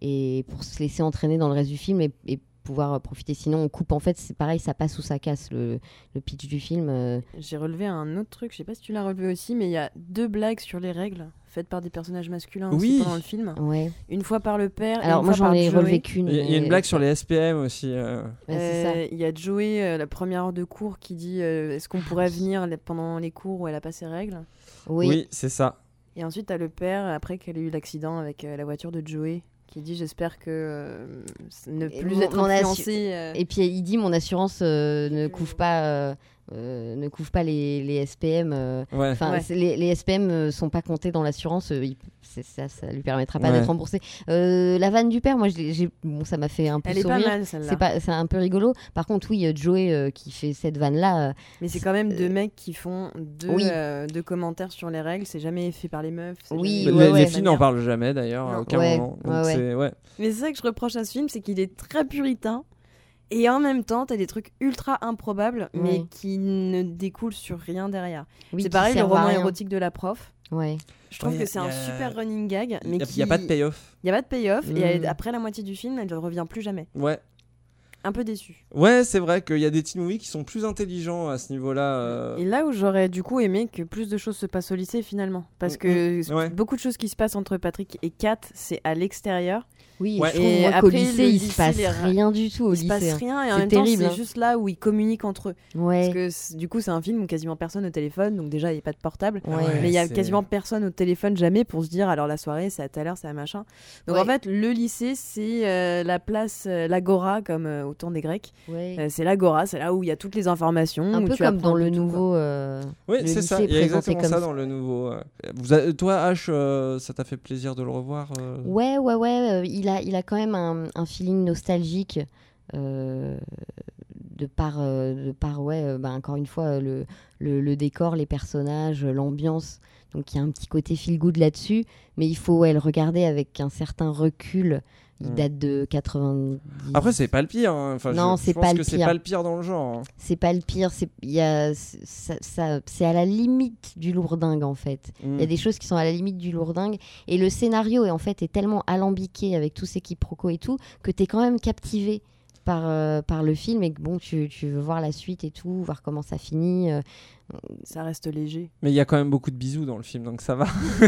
et pour se laisser entraîner dans le reste du film et pouvoir euh, profiter. Sinon, on coupe, en fait, c'est pareil, ça passe ou ça casse le, le pitch du film. euh. J'ai relevé un autre truc, je sais pas si tu l'as relevé aussi, mais il y a deux blagues sur les règles faites par des personnages masculins aussi Oui. pendant le film. Ouais. Une fois par le père. et Alors une moi j'en ai Joey. relevé qu'une. Il y, a- il y a une blague sur les SPM aussi. euh. Ouais. Euh, Il y a Joey, euh, la première heure de cours, qui dit euh, Est-ce qu'on pourrait venir les- pendant les cours où elle a pas ses règles? Oui. c'est ça. Et ensuite, t'as le père, après qu'elle ait eu l'accident avec euh, la voiture de Joey, qui dit J'espère que euh, ne plus être mon influencé. euh, Et puis il dit mon assurance euh, ne couvre pas euh, ne couvre pas les, les SPM. euh, Ouais. Ouais. les, les SPM euh, sont pas comptés dans l'assurance. euh, ça, ça lui permettra pas Ouais. d'être remboursé. Euh, la vanne du père, moi, j'ai- bon, ça m'a fait un peu Elle est pas sourire. mal, celle-là. C'est pas, c'est un peu rigolo. Par contre, oui, Joey euh, qui fait cette vanne là. Mais c'est quand même deux mecs qui font deux, oui. euh, deux commentaires sur les règles. C'est jamais fait par les meufs. c'est Oui, jamais- les ouais, les ouais. filles n'en parlent jamais d'ailleurs, à aucun Ouais, moment. Donc ouais, ouais. c'est- ouais. Mais c'est ça que je reproche à ce film, c'est qu'il est très puritain. Et en même temps, t'as des trucs ultra improbables, mais qui ne découlent sur rien derrière. Oui, c'est pareil, le roman érotique de la prof. Ouais. Je trouve Ouais, que c'est un super running gag, mais Il n'y a, qui... y a pas de payoff. Il y a pas de payoff, et Mm. elle- après la moitié du film, elle ne revient plus jamais. Ouais. Un peu déçu. Ouais, c'est vrai qu'il y a des teen movies qui sont plus intelligents à ce niveau-là. euh. Et là où j'aurais du coup aimé que plus de choses se passent au lycée finalement. Parce que Mm, ouais. beaucoup de choses qui se passent entre Patrick et Kat, c'est à l'extérieur. Oui, Ouais. je trouve Et moi, qu'au après, lycée, le il se lycée, passe les- rien du tout au Il se lycée. passe hein. rien et en C'est même temps terrible, c'est hein. juste là où ils communiquent entre eux. Ouais. Parce que du coup c'est un film où quasiment personne au téléphone, donc déjà il n'y a pas de portable. Ouais. Mais il y a quasiment personne au téléphone jamais pour se dire alors la soirée c'est à telle heure, c'est à machin. Donc Ouais. en fait le lycée c'est euh, la place, euh, l'agora comme euh, au temps des Grecs. Ouais. Euh, c'est l'agora, c'est là où il y a toutes les informations. un où peu tu comme dans le nouveau. euh, Oui, c'est ça. Il y a présenté exactement comme ça ça. dans le nouveau. Vous a- Toi, H, euh, ça t'a fait plaisir de le revoir euh Ouais, ouais, ouais. euh, il, a, il a quand même un, un feeling nostalgique. euh, de par, de par ouais, bah, encore une fois, le, le, le décor, les personnages, l'ambiance. Donc il y a un petit côté feel good là-dessus. Mais il faut ouais, le regarder avec un certain recul. Il Mm. date de 90. Après, c'est pas le pire. hein. Enfin, Non, c'est pense pas que le c'est pire. pas le pire dans le genre. hein. C'est pas le pire. C'est ça, ça- à la limite du lourdingue en fait. Il y a Mm. des choses qui sont à la limite du lourdingue. Et le scénario est en fait est tellement alambiqué avec tous ces quiproquos et tout que tu es quand même captivé par, euh, par le film et que bon, tu, tu veux voir la suite et tout, voir comment ça finit. euh, Ça reste léger. Mais il y a quand même beaucoup de bisous dans le film, donc ça va.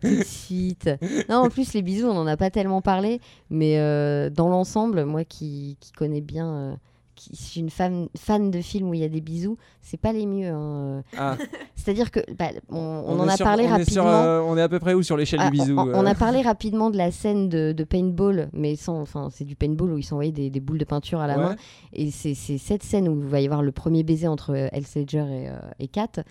tout de suite. Non, en plus, les bisous, on n'en a pas tellement parlé. Mais euh, dans l'ensemble, moi qui, qui connais bien. Euh, qui suis une fan, fan de films où il y a des bisous, c'est pas les mieux. hein, euh. Ah. C'est-à-dire que bah, on, on en a sur- parlé on est sur, rapidement. euh, on est à peu près où sur l'échelle Ah, du bisou on, on euh a parlé rapidement de la scène de, de paintball, mais sans, enfin, c'est du paintball où ils s'envoyaient des, des boules de peinture à la Ouais. main. Et c'est cette scène où il va y avoir le premier baiser entre euh, Ledger et, euh, et Kat.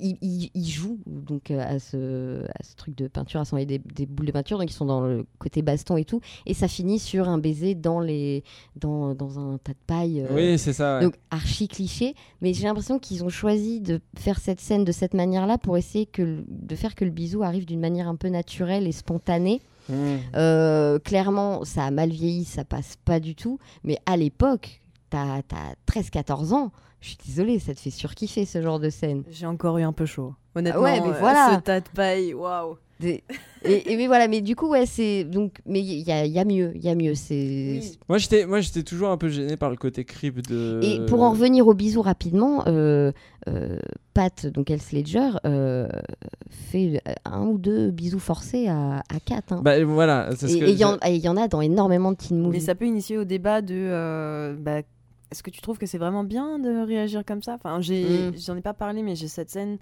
Euh, c- il, il- il joue donc euh, à ce, à ce truc de peinture, à s'envoyer des, des boules de peinture, donc ils sont dans le côté baston et tout, et ça finit sur un baiser dans les dans, dans un tas de paille. euh, Oui, c'est ça, ouais. Donc archi cliché, mais j'ai l'impression qu'ils ont choisi de faire cette scène de cette manière-là pour essayer que, le- de faire que le bisou arrive d'une manière un peu naturelle et spontanée. Mmh. Euh, clairement, ça a mal vieilli, ça passe pas du tout, mais à l'époque, t'as as 13-14 ans, je suis désolée, ça te fait surkiffer ce genre de scène. J'ai encore eu un peu chaud. Honnêtement, ouais, mais euh, voilà. ce tas de paille, waouh. Des- Et, et mais voilà, mais du coup, ouais, c'est donc, mais il y a, il y a mieux, il y a mieux. C'est Moi, j'étais, moi, j'étais toujours un peu gêné par le côté creep de. Et pour en revenir au bisou rapidement, euh, euh, Pat, donc Heath Ledger, euh, fait un ou deux bisous forcés à, à Kat. hein. Bah, voilà, c'est ce et que et il y, en- y a dans énormément de teen Mais movies. ça peut initier au débat de. euh, bah, Est-ce que tu trouves que c'est vraiment bien de réagir comme ça? Enfin, j'ai, Mm. j'en ai pas parlé, mais j'ai cette scène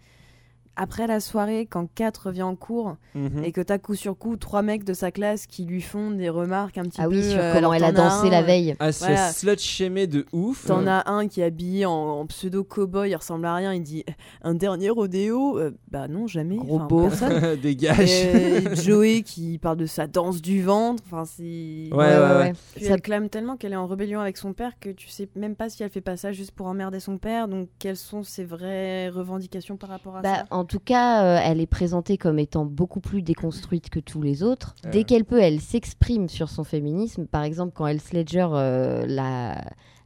après la soirée quand Kat revient en cours Mhm. et que t'as coup sur coup trois mecs de sa classe qui lui font des remarques un petit Ah peu. oui, sur euh, comment elle a dansé un, la euh, veille. Ah, se voilà. slut de ouf. T'en as un qui est habillé en, en pseudo cowboy, il ressemble à rien. Il dit un dernier rodéo, Euh, bah non jamais. Gros personne. Dégage. Et Joey qui parle de sa danse du ventre. Enfin c'est. Ouais, ouais, ouais. Puis Ça- elle clame tellement qu'elle est en rébellion avec son père que tu sais même pas si elle fait pas ça juste pour emmerder son père. Donc quelles sont ses vraies revendications par rapport à Bah, ça? en tout cas, euh, elle est présentée comme étant beaucoup plus déconstruite que tous les autres. Dès qu'elle peut, elle s'exprime sur son féminisme. Par exemple, quand Heath Ledger euh, l'a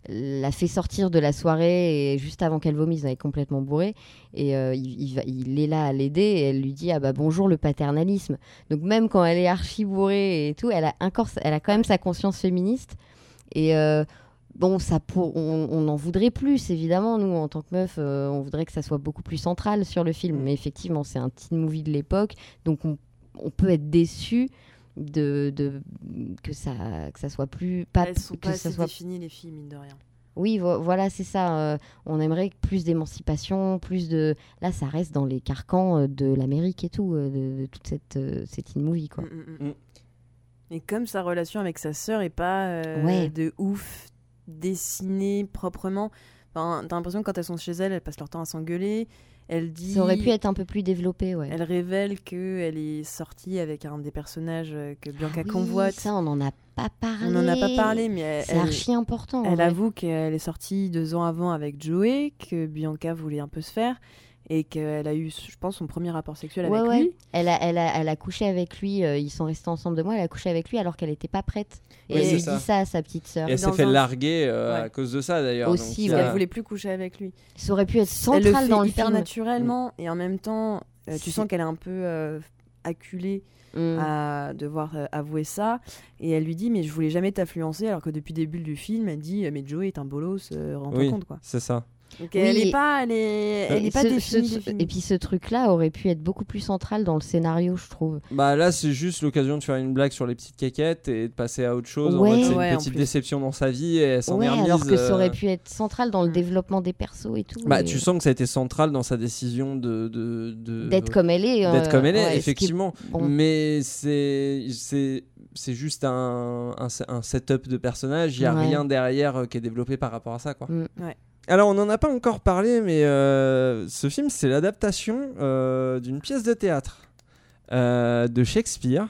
l'a fait sortir de la soirée et juste avant qu'elle vomisse, elle est complètement bourrée et euh, il, il va- il est là à l'aider et elle lui dit ah bah bonjour le paternalisme. Donc même quand elle est archi bourrée et tout, elle a encore, elle a quand même sa conscience féministe et Bon, ça pour... on, on en voudrait plus, évidemment. Nous, en tant que meuf, euh, on voudrait que ça soit beaucoup plus central sur le film. Mais effectivement, c'est un teen movie de l'époque. Donc, on, on peut être déçu de, de... Que, ça, que ça soit plus. Pas, Elles sont que pas ça assez soit... définies les filles mine de rien. Oui, vo- voilà, c'est ça. euh, on aimerait plus d'émancipation, plus de. Là, ça reste dans les carcans euh, de l'Amérique et tout, de, de toute cette, euh, cette teen movie, quoi. Mm, mm, mm. Mm. Et comme sa relation avec sa sœur est pas euh, Ouais. de ouf dessinée proprement, enfin, t'as l'impression que quand elles sont chez elle, elles passent leur temps à s'engueuler. Elle dit. Ça aurait pu être un peu plus développé, ouais. Elle révèle qu'elle est sortie avec un des personnages euh, que Bianca Ah oui, convoite. Ça, on n'en a pas parlé. On n'en a pas parlé, mais elle, C'est elle- archi important. elle vrai. avoue qu'elle est sortie deux ans avant avec Joey, que Bianca voulait un peu se faire, et qu'elle a eu, je pense, son premier rapport sexuel Ouais, avec ouais. lui. Elle a, elle, a, elle a couché avec lui, euh, ils sont restés ensemble de mois, elle a couché avec lui alors qu'elle n'était pas prête. Et Oui, elle c'est lui ça. dit ça à sa petite sœur. Et elle s'est fait un- larguer euh, à cause de ça d'ailleurs. Aussi, donc, qu'elle voulait plus coucher avec lui. Ça aurait pu être elle le central fait dans le hyper film. naturellement, et en même temps, euh, tu sens qu'elle est un peu euh, acculée Mm. à devoir euh, avouer ça. Et elle lui dit, mais je voulais jamais t'influencer, alors que depuis le début du film, elle dit, mais Joey est un bolos, euh, rends-toi Oui, compte, quoi. c'est ça. Donc Oui, elle et- est pas, elle est, elle Et est pas ce- définie, ce- définie. Et puis ce truc-là aurait pu être beaucoup plus central dans le scénario, je trouve. Bah là, c'est juste l'occasion de faire une blague sur les petites caquettes et de passer à autre chose. en Ouais. mode, c'est Ouais, une en petite déception dans sa vie et elle s'en Ouais, est remise. alors que ça aurait euh, pu être central dans le Mm. développement des persos et tout. Bah, et- tu sens que ça a été central dans sa décision de. de, de- D'être comme elle est. d'être euh, comme elle est, ce effectivement. bon. Mais c'est c'est c'est juste un, un, un setup de personnage. Il y a Ouais. rien derrière euh, qui est développé par rapport à ça, quoi. Mm. Ouais. Alors, on n'en a pas encore parlé, mais euh, ce film, c'est l'adaptation euh, d'une pièce de théâtre euh, de Shakespeare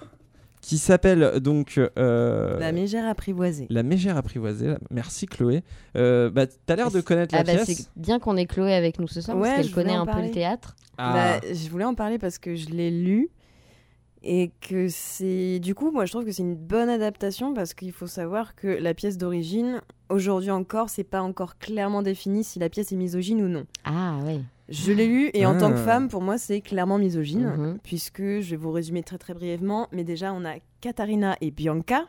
qui s'appelle donc euh, La mégère apprivoisée. La Mégère apprivoisée. Merci Chloé. Euh, bah, T'as l'air de connaître Ah la bah, pièce. c'est bien qu'on ait Chloé avec nous ce soir Ouais, parce qu'elle connaît un peu le théâtre. Ah. Bah, je voulais en parler parce que je l'ai lu et que c'est du coup moi je trouve que c'est une bonne adaptation parce qu'il faut savoir que la pièce d'origine aujourd'hui encore c'est pas encore clairement défini si la pièce est misogyne ou non. Ah ouais. Je l'ai lu et en Ah. tant que femme pour moi c'est clairement misogyne Mhm. puisque je vais vous résumer très très brièvement mais déjà on a Katharina et Bianca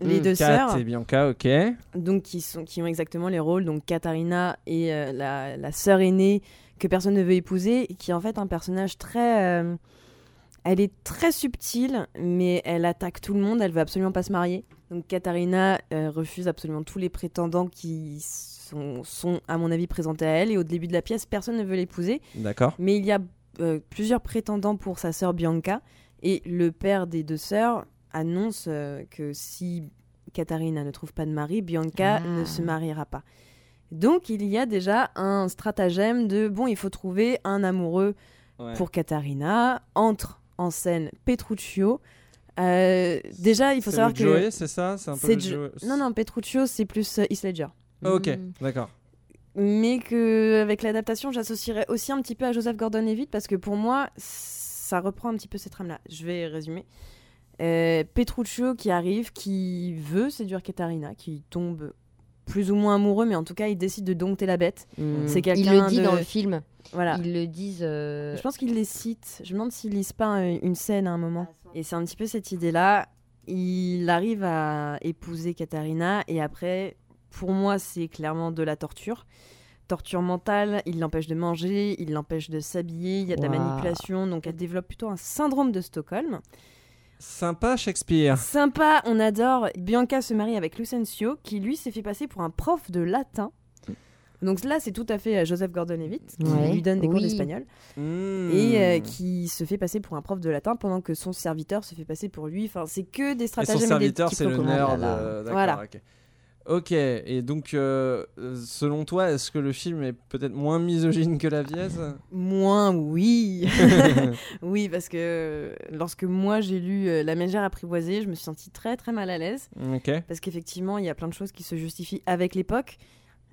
les Mm, deux Kat sœurs et Bianca, ok. donc qui sont qui ont exactement les rôles donc Katharina et euh, la, la sœur aînée que personne ne veut épouser et qui est en fait un personnage très euh, elle est très subtile mais elle attaque tout le monde elle veut absolument pas se marier Donc Katharina euh, refuse absolument tous les prétendants qui sont, sont, à mon avis, présentés à elle. Et au début de la pièce, personne ne veut l'épouser. D'accord. Mais il y a euh, plusieurs prétendants pour sa sœur Bianca. Et le père des deux sœurs annonce euh, que si Katharina ne trouve pas de mari, Bianca Ah. ne se mariera pas. Donc il y a déjà un stratagème de bon, il faut trouver un amoureux Ouais. pour Katharina. Entre en scène Petruccio. Euh, déjà, il faut savoir le que Joey, c'est ça? C'est un peu le Jo- Joey- non non Petruccio c'est plus euh, Heath Ledger. Ah, Ok, Mm. d'accord. Mais que avec l'adaptation, j'associerais aussi un petit peu à Joseph Gordon-Levitt parce que pour moi, ça reprend un petit peu cette trame-là. Je vais résumer. Euh, Petruccio qui arrive, qui veut séduire Katharina, qui tombe plus ou moins amoureux, mais en tout cas, il décide de dompter la bête. Mm. C'est Il quelqu'un le dit de- dans le film. Voilà. Ils le disent. euh, Je pense qu'il les cite. Je me demande s'ils lisent pas euh, une scène à un moment. Et c'est un petit peu cette idée-là. Il arrive à épouser Katharina et après, pour moi, c'est clairement de la torture. Torture mentale, il l'empêche de manger, il l'empêche de s'habiller, il y a de la manipulation, donc elle développe plutôt un syndrome de Stockholm. Sympa Shakespeare. Sympa, on adore. Bianca se marie avec Lucencio, qui lui s'est fait passer pour un prof de latin. Donc là, c'est tout à fait euh, Joseph Gordon-Levitt qui Ouais. lui donne des cours d'espagnol Hmm. et euh, qui se fait passer pour un prof de latin pendant que son serviteur se fait passer pour lui. Enfin, c'est que des stratagèmes son et des serviteur, c'est le nerd. là. euh, Voilà. Ok, et donc, euh, euh, selon toi, est-ce que le film est peut-être moins misogyne que la pièce Moins, oui. oui, parce que lorsque moi j'ai lu euh, La mégère apprivoisée, je me suis sentie très très mal à l'aise. Parce qu'effectivement, il y a plein de choses qui se justifient avec l'époque.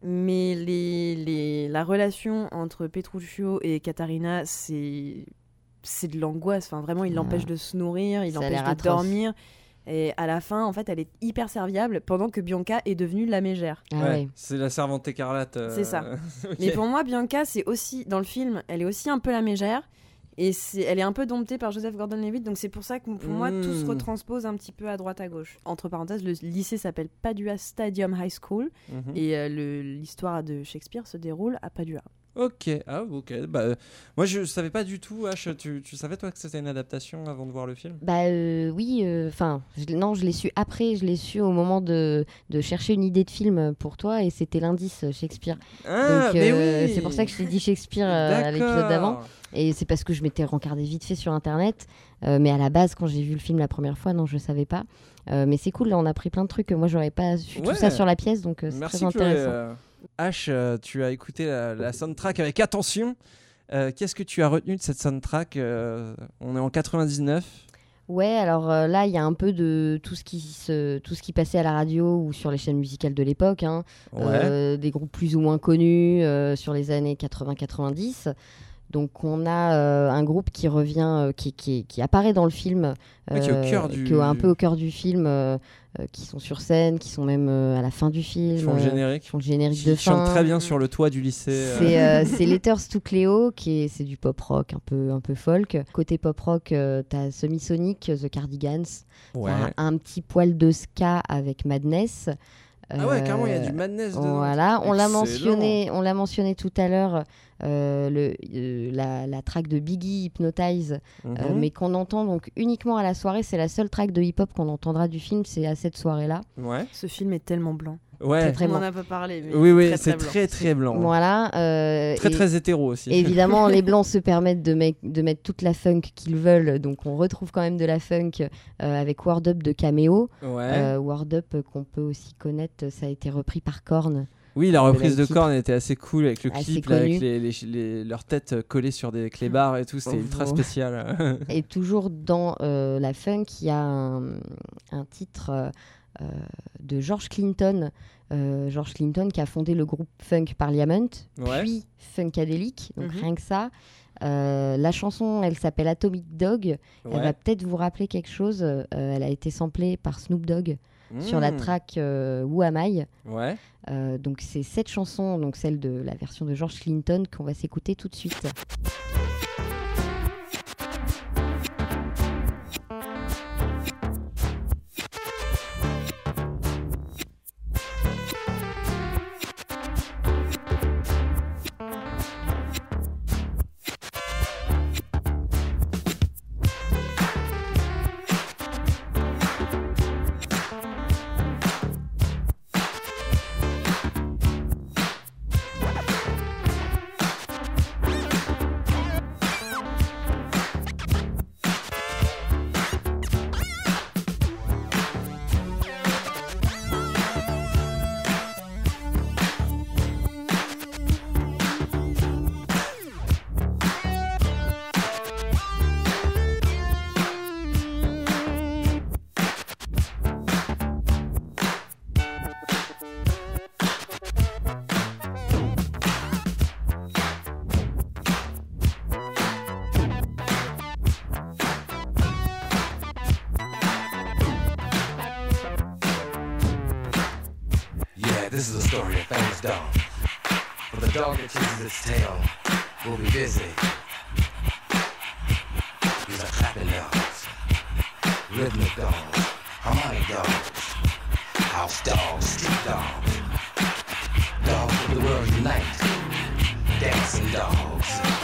Mais les, les- la relation entre Petruccio et Katharina, c'est c'est de l'angoisse. Enfin, vraiment, il l'empêche de se nourrir, il l'empêche de atroce. dormir. Et à la fin, en fait, elle est hyper serviable pendant que Bianca est devenue la mégère. Ah Ouais, ouais. C'est la servante écarlate. euh, C'est ça. Mais pour moi, Bianca, c'est aussi, dans le film, elle est aussi un peu la mégère. Et c'est, elle est un peu domptée par Joseph Gordon-Levitt, donc c'est pour ça que pour moi tout se Mm. retranspose un petit peu à droite à gauche. Entre parenthèses, le lycée s'appelle Padua Stadium High School Mhm. et euh, l'histoire de Shakespeare se déroule à Padua. Ok, ah ok. Bah, euh, moi je savais pas du tout, H, tu, tu savais toi que c'était une adaptation avant de voir le film? Bah euh, oui, enfin, non, je l'ai su après, je l'ai su au moment de, de chercher une idée de film pour toi et c'était l'indice euh, Shakespeare. Ah, Donc euh, oui c'est pour ça que je t'ai dit Shakespeare euh, à l'épisode d'avant. Et c'est parce que je m'étais rencardé vite fait sur internet. Euh, mais à la base, quand j'ai vu le film la première fois, non, je savais pas. Euh, mais c'est cool, là, on a pris plein de trucs. Moi, j'aurais pas su tout Ouais. ça sur la pièce, donc euh, c'est très intéressant. Euh, H, euh, tu as écouté la, la soundtrack avec attention. Euh, Qu'est-ce que tu as retenu de cette soundtrack Euh, On est en 99. Ouais, alors euh, là, il y a un peu de tout ce qui se, tout ce qui passait à la radio ou sur les chaînes musicales de l'époque, hein. Ouais. Des groupes plus ou moins connus sur les années 80-90. Donc on a euh, un groupe qui revient, euh, qui, qui, qui apparaît dans le film, qui est au cœur du- qui est un peu au cœur du film, euh, euh, qui sont sur scène, qui sont même euh, à la fin du film, Qui font le euh, générique. font le générique de fin. très bien sur le toit du lycée. euh. C'est euh, Letters to Cleo, qui est, c'est du pop rock, un peu, un peu folk. Côté pop rock, euh, t'as Semisonic, The Cardigans. Ouais. T'as un petit poil de ska avec Madness. Ah ouais, Euh, carrément, il y a du Madness dedans. Voilà, on l'a mentionné, on l'a mentionné tout à l'heure, euh, le, euh, la, la track de Biggie Hypnotize, euh, Mhm. mais qu'on entend donc uniquement à la soirée. C'est la seule track de hip-hop qu'on entendra du film, c'est à cette soirée-là. Ouais. Ce film est tellement blanc. Ouais. Très On en blanc. a pas parlé. Mais Oui, oui, très, c'est blanc. très très blanc. Voilà. euh, Très et- très hétéro aussi. Évidemment, les blancs se permettent de, mettre toute la funk qu'ils veulent, donc on retrouve quand même de la funk euh, avec Word Up de Cameo. Ouais. Euh, Word Up qu'on peut aussi connaître, ça a été repris par Korn. Oui, la reprise de. Korn était assez cool avec le clip là, avec connu. les, les- les- leurs têtes collées sur des clébards et tout, c'était ultra Vo- spécial. Et toujours dans euh, la funk, il y a un, un titre de George Clinton. Euh, George Clinton qui a fondé le groupe Funk Parliament, Ouais. puis Funkadelic, donc Mhm. rien que ça. Euh, la chanson, elle s'appelle Atomic Dog. Elle va peut-être vous rappeler quelque chose. Euh, elle a été samplée par Snoop Dogg sur la Mm. track euh, Who Am I? Ouais. Euh, donc c'est cette chanson, donc celle de la version de George Clinton qu'on va s'écouter tout de suite. Story of famous dog. For the dog that chases its tail will be busy. These are clapping dogs, rhythmic dogs, harmonic dogs, house dogs, street dogs, dogs of the world unite, dancing dogs.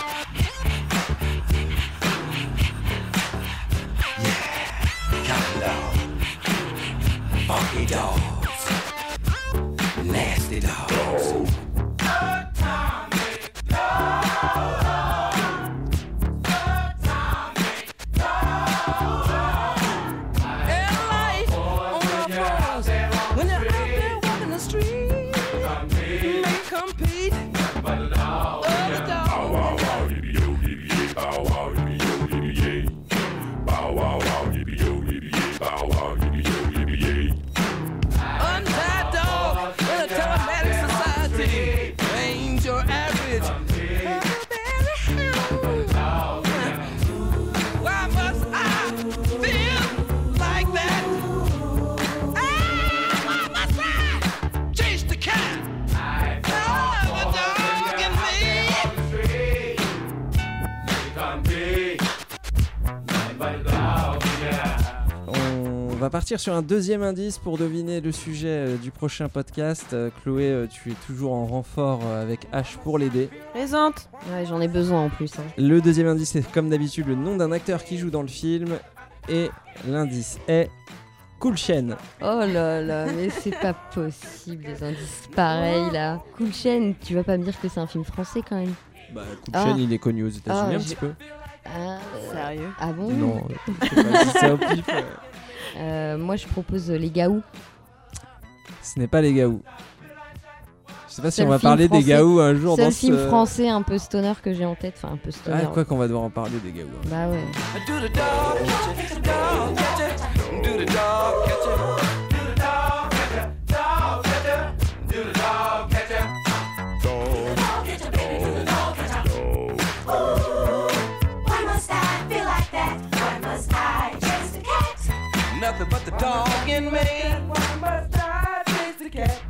Partir sur un deuxième indice pour deviner le sujet euh, du prochain podcast. Euh, Chloé, euh, tu es toujours en renfort euh, avec H pour l'aider. Présente Ouais, j'en ai besoin en plus. hein. Le deuxième indice c'est comme d'habitude le nom d'un acteur qui joue dans le film. Et l'indice est Cool Chain. Oh là là, mais c'est pas possible des indices pareils là. Cool Chain, tu vas pas me dire que c'est un film français quand même Bah, Cool Ah. Chain, il est connu aux États-Unis Ah, un petit peu. Ah, Sérieux? Ah bon? Non, pas si c'est au pif. Euh. Moi je propose Les Gaou. Ce n'est pas les Gaou. Je sais pas si Seul on va parler des Gaou un jour Seul dans film ce... français un peu stoner que j'ai en tête, enfin un peu stoner. Ah, quoi qu'on va devoir en parler des Gaou. hein. Bah ouais. Nothing but the dog in me. Why must I chase the cat?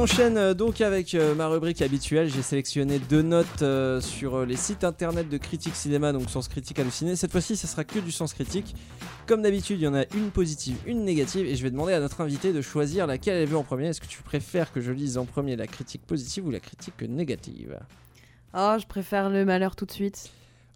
Enchaîne euh, donc avec euh, ma rubrique habituelle. J'ai sélectionné deux notes euh, sur les sites internet de Critique Cinéma, donc Sens Critique Halluciné. Cette fois-ci, ce sera que du sens critique. Comme d'habitude, il y en a une positive, une négative, et je vais demander à notre invité de choisir laquelle elle veut en premier. Est-ce que tu préfères que je lise en premier la critique positive ou la critique négative? Oh, je préfère le malheur tout de suite.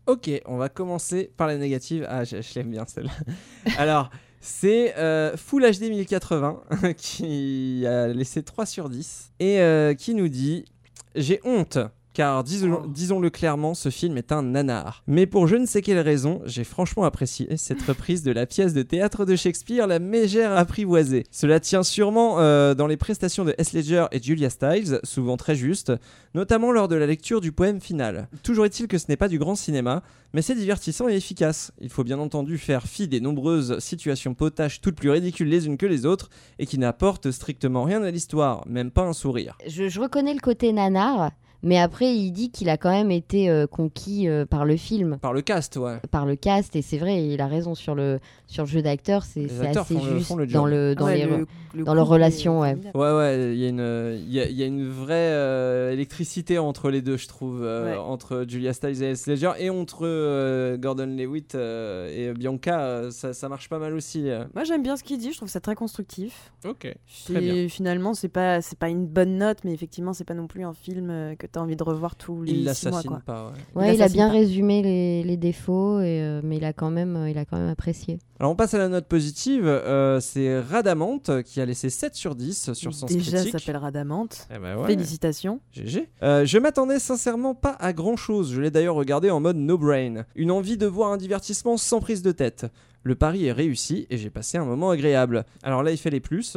Ok, on va commencer par la négative. Ah, je, je l'aime bien celle-là. Alors, c'est euh, Full HD 1080 qui a laissé 3 sur 10 et euh, qui nous dit J'ai honte. Car disons- disons-le clairement, ce film est un nanar. Mais pour je ne sais quelle raison, j'ai franchement apprécié cette reprise de la pièce de théâtre de Shakespeare, La Mégère apprivoisée. Cela tient sûrement euh, dans les prestations de S. Ledger et Julia Stiles, souvent très justes, notamment lors de la lecture du poème final. Toujours est-il que ce n'est pas du grand cinéma, mais c'est divertissant et efficace. Il faut bien entendu faire fi des nombreuses situations potaches, toutes plus ridicules les unes que les autres, et qui n'apportent strictement rien à l'histoire, même pas un sourire. Je, je reconnais le côté nanar, mais après il dit qu'il a quand même été euh, conquis euh, par le film. Par le cast, ouais. Par le cast, et c'est vrai, il a raison sur le, sur le jeu d'acteur, c'est assez font juste le dans, le, dans, Ouais, les, le- le dans leur relation. Ouais. Ouais, ouais, il y, a une- il y, a, il y a une vraie euh, électricité entre les deux, je trouve, euh, Ouais. entre Julia Stiles et Heath Ledger, et entre euh, Gordon Lewitt euh, et Bianca, euh, ça, ça marche pas mal aussi. euh. Moi j'aime bien ce qu'il dit, je trouve ça très constructif. Ok, très bien. Finalement, c'est pas c'est pas une bonne note, mais effectivement, c'est pas non plus un film que tu as envie de revoir tous les Il six mois. l'assassine quoi. pas, ouais. Ouais, il a bien pas. résumé les, les défauts, et, euh, mais il a, quand même, euh, il a quand même apprécié. Alors on passe à la note positive, euh, c'est Radamante qui a laissé 7 sur 10 sur Sens Déjà, Critique. s'appelle Radamante. Eh ben ouais. Félicitations. GG. Euh, je m'attendais sincèrement pas à grand chose. Je l'ai d'ailleurs regardé en mode no brain. Une envie de voir un divertissement sans prise de tête. Le pari est réussi et j'ai passé un moment agréable. Alors là, il fait les plus.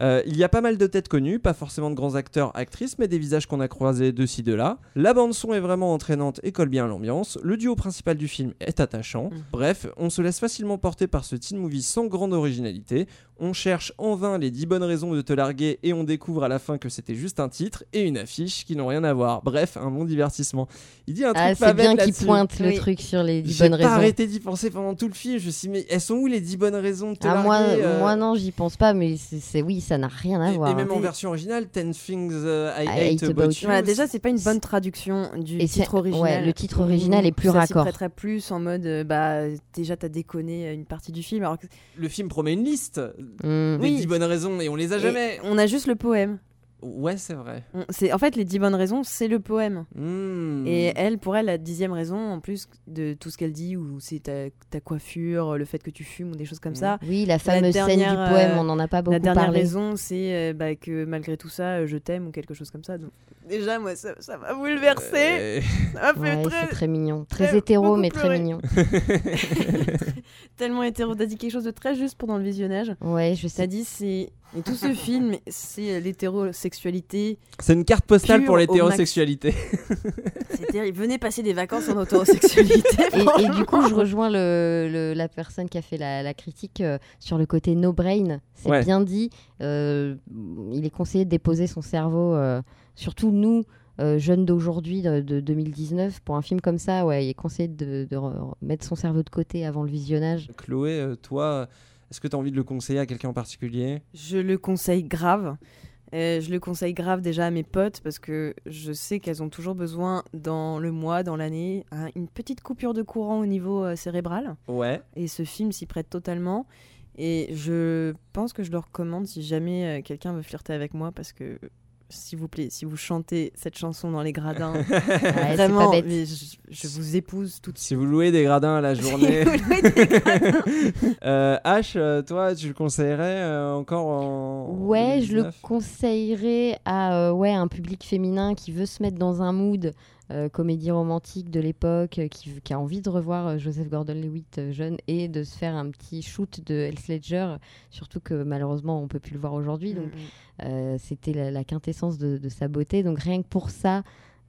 Euh, il y a pas mal de têtes connues, pas forcément de grands acteurs, actrices, mais des visages qu'on a croisés de ci, de là. La bande-son est vraiment entraînante et colle bien à l'ambiance. Le duo principal du film est attachant. Bref, on se laisse facilement porter par ce teen movie sans grande originalité. On cherche en vain les 10 bonnes raisons de te larguer et on découvre à la fin que c'était juste un titre et une affiche qui n'ont rien à voir. Bref, un bon divertissement. Il dit un Ah, truc pas c'est bien qu'il pointe le Oui. truc sur les 10 J'ai bonnes pas raisons. arrêté d'y penser pendant tout le film. Je me suis dit, mais elles sont où les 10 bonnes raisons de te Ah, moi, larguer euh, moi non, j'y pense pas, mais c'est- oui, ça n'a rien à et, voir. et même en Des- version originale, 10 Things uh, I, I Hate, About, About You. Voilà, déjà, c'est pas une bonne traduction du Et titre original. ouais, le titre original est plus ça raccord. prêterait plus en mode, euh, bah, déjà, t'as déconné une partie du film. Alors que... Le film promet une liste Mm. des Oui. 10 bonnes raisons et on les a Et jamais. on a juste le poème. Ouais, c'est vrai. On- C'est en fait les dix bonnes raisons, c'est le poème. Hmm. Et elle, pour elle, la dixième raison, en plus de tout ce qu'elle dit, ou c'est ta, ta coiffure, le fait que tu fumes ou des choses comme ça. Oui, la fameuse scène du dernière, poème, euh, on en a pas beaucoup La dernière parlé. raison, c'est euh, bah, que malgré tout ça, euh, je t'aime ou quelque chose comme ça. Donc, déjà, moi, ça ça m'a bouleversé. Euh, Ça m'a fait Ouais, très, c'est très mignon. Très très- hétéro, mais très pleurer. mignon. tellement hétéro. T'as dit quelque chose de très juste pendant le visionnage. Ouais, je T'as sais. dit, c'est. Et tout ce film, c'est l'hétérosexualité. C'est une carte postale pour l'hétérosexualité. C'est terrible. Venez passer des vacances en hétérosexualité. Et, du coup, je rejoins le, le- la personne qui a fait la, la critique euh, sur le côté no brain. C'est Ouais. bien dit. Euh, il est conseillé de déposer son cerveau, euh, surtout nous, euh, jeunes d'aujourd'hui, de, de 2019, pour un film comme ça. Ouais, il est conseillé de, de re- mettre son cerveau de côté avant le visionnage. Chloé, euh, toi, est-ce que tu as envie de le conseiller à quelqu'un en particulier? Je le conseille grave. Euh, je le conseille grave déjà à mes potes parce que je sais qu'elles ont toujours besoin dans le mois, dans l'année, hein, une petite coupure de courant au niveau euh, cérébral. Ouais. Et ce film s'y prête totalement. Et je pense que je le recommande si jamais euh, quelqu'un veut flirter avec moi parce que s'il vous plaît, si vous chantez cette chanson dans les gradins, c'est vraiment, pas bête. mais je, je vous épouse tout de Si vous louez des gradins à la journée. Euh, H, euh, toi, tu le conseillerais euh, encore en. Ouais, je le 2019? conseillerais à euh, ouais, un public féminin qui veut se mettre dans un mood euh, comédie romantique de l'époque, euh, qui, qui a envie de revoir euh, Joseph Gordon-Levitt euh, jeune et de se faire un petit shoot de Heath Ledger, surtout que malheureusement on peut plus le voir aujourd'hui. Donc euh, c'était la, la quintessence de, de sa beauté. Donc rien que pour ça,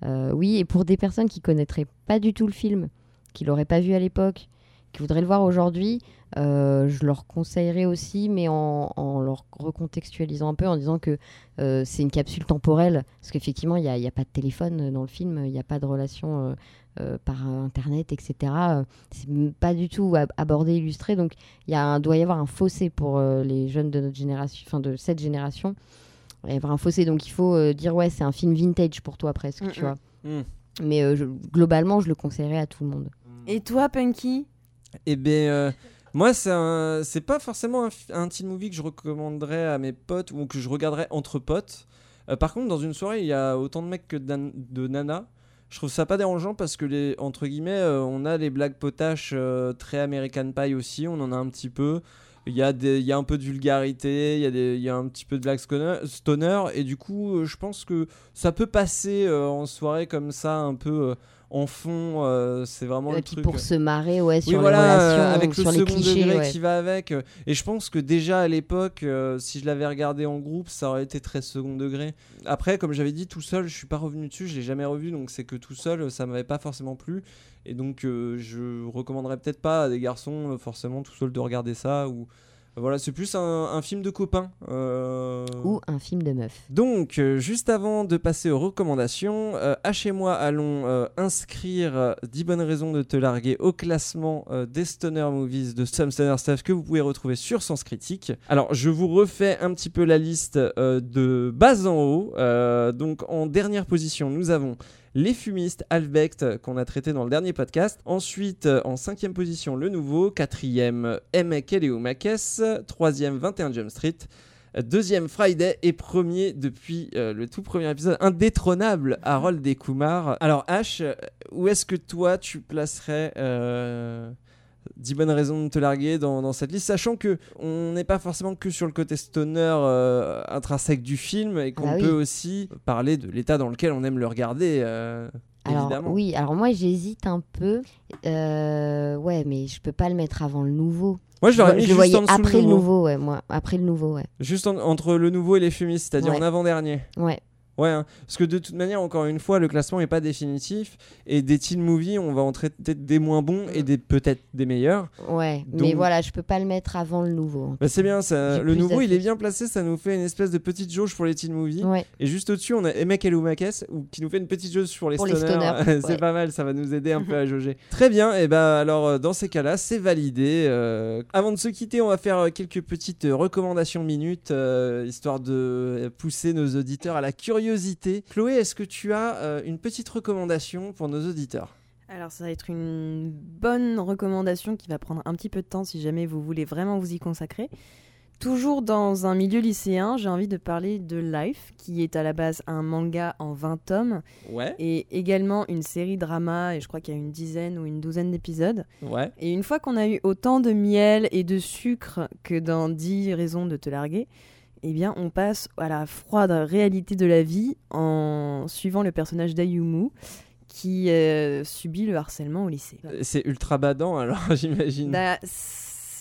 oui, et pour des personnes qui connaîtraient pas du tout le film, qui l'auraient pas vu à l'époque, qui voudraient le voir aujourd'hui, euh, je leur conseillerais aussi, mais en, en leur recontextualisant un peu, en disant que euh, c'est une capsule temporelle, parce qu'effectivement, il n'y a, il y a pas de téléphone dans le film, il n'y a pas de relation euh, euh, par Internet, etc. Euh, C'est pas du tout ab- abordé, illustré, donc il y a un- doit y avoir un fossé pour euh, les jeunes de notre génération, enfin de cette génération. Il y avoir un fossé, donc il faut euh, dire, ouais, c'est un film vintage pour toi presque, Mm, tu mm. vois. Mm. Mais euh, je- globalement, je le conseillerais à tout le monde. Et toi, Punky? Eh bien, euh, moi, c'est pas forcément un, un teen movie que je recommanderais à mes potes ou que je regarderais entre potes. Euh, par contre, dans une soirée, il y a autant de mecs que de nanas. Je trouve ça pas dérangeant parce que, les, entre guillemets, euh, on a les blagues potaches très American Pie aussi, on en a un petit peu. Il y, a des- il y a un peu de vulgarité, il y, a des- il y a un petit peu de blague stoner, et du coup, je pense que ça peut passer en soirée comme ça, un peu en fond. euh, c'est vraiment Et le truc. pour se marrer, ouais, sur Oui, les voilà, euh, relations, avec le sur les second clichés, degré ouais. qui va avec. euh, Et je pense que déjà à l'époque, euh, si je l'avais regardé en groupe, ça aurait été très second degré. Après, comme j'avais dit, tout seul, je suis pas revenu dessus, je l'ai jamais revu, donc c'est que tout seul, ça m'avait pas forcément plu. Et donc, euh, je recommanderais peut-être pas à des garçons, euh, forcément, tout seul de regarder ça. Ou voilà, c'est plus un, un film de copains. euh, Ou un film de meuf. donc, euh, juste avant de passer aux recommandations, euh, H et moi allons euh, inscrire euh, 10 bonnes raisons de te larguer au classement des Stoner Movies de Some Stoner Stuff que vous pouvez retrouver sur Sens Critique. Alors, je vous refais un petit peu la liste de bas en haut. Donc, en dernière position, nous avons les fumistes Albecht euh, qu'on a traité dans le dernier podcast. Ensuite, euh, en cinquième position, le nouveau. Quatrième, M. Makes. Troisième, 21 Jump Street. Deuxième Friday et premier depuis euh, le tout premier épisode, indétrônable Harold Kumar. Alors H, euh, où est-ce que toi tu placerais 10 bonnes raisons de te larguer dans, dans cette liste, sachant que on n'est pas forcément que sur le côté stoner euh, intrinsèque du film et qu'on Ah oui. peut aussi parler de l'état dans lequel on aime le regarder. euh. Alors évidemment. oui, alors moi j'hésite un peu. Euh, ouais, mais je peux pas le mettre avant le nouveau. Moi, je l'aurais mis juste voyais en dessous le après le nouveau. nouveau, ouais, moi. Après le nouveau, ouais. Juste en- entre le nouveau et les fumistes, c'est-à-dire Ouais. en avant-dernier. Ouais. Ouais, hein. parce que de toute manière, encore une fois, le classement n'est pas définitif. Et des teen movies, on va en traiter des moins bons et des peut-être des meilleurs. Ouais, mais voilà, je peux pas le mettre avant le nouveau. Bah, c'est bien, ça. Le nouveau il est bien placé, ça nous fait une espèce de petite jauge pour les teen movies. Ouais. Et juste au-dessus, on a Emek Eloumakes ou- qui nous fait une petite jauge pour les Pour les stoners. stoners, c'est ouais. pas mal, ça va nous aider un peu à jauger. Très bien, et bah alors euh, dans ces cas-là, c'est validé. Euh, avant de se quitter, on va faire euh, quelques petites recommandations minutes, euh, histoire de pousser nos auditeurs à la curiosité. Chloé, est-ce que tu as euh, une petite recommandation pour nos auditeurs? Alors, ça va être une bonne recommandation qui va prendre un petit peu de temps si jamais vous voulez vraiment vous y consacrer. Toujours dans un milieu lycéen, j'ai envie de parler de Life, qui est à la base un manga en 20 tomes, Ouais. et également une série drama, et je crois qu'il y a une dizaine ou une douzaine d'épisodes. Ouais. Et une fois qu'on a eu autant de miel et de sucre que dans 10 raisons de te larguer, eh bien, on passe à la froide réalité de la vie en suivant le personnage d'Ayumu qui euh, subit le harcèlement au lycée. C'est ultra badant alors, j'imagine. Bah,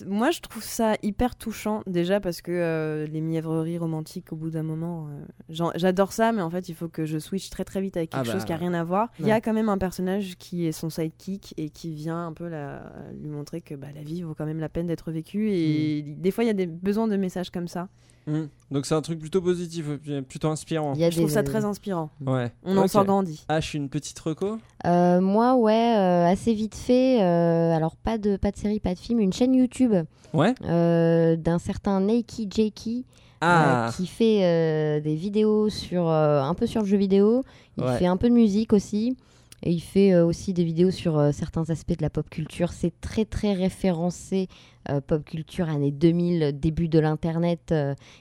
moi, je trouve ça hyper touchant, déjà parce que euh, les mièvreries romantiques, au bout d'un moment, euh, j'adore ça, mais en fait, il faut que je switch très très vite avec quelque Ah bah, chose qui a rien à voir. Il y a quand même un personnage qui est son sidekick et qui vient un peu la- lui montrer que bah, la vie vaut quand même la peine d'être vécue. Et Hmm. des fois, il y a des besoins de messages comme ça. Mm. Donc c'est un truc plutôt positif, euh, plutôt inspirant. Il y a Je trouve ça très inspirant. Ouais. On en Ok. sort grandi. H, une petite reco? Euh, moi, ouais, euh, assez vite fait. euh, alors, pas de, pas de série, pas de film. Une chaîne YouTube Ouais. euh, d'un certain Nakey Jakey. Ah. euh, qui fait euh, des vidéos sur euh, un peu sur le jeu vidéo. Il Ouais. fait un peu de musique aussi. Et il fait euh, aussi des vidéos sur euh, certains aspects de la pop culture. C'est très très référencé euh, pop culture années 2000, début de l'internet.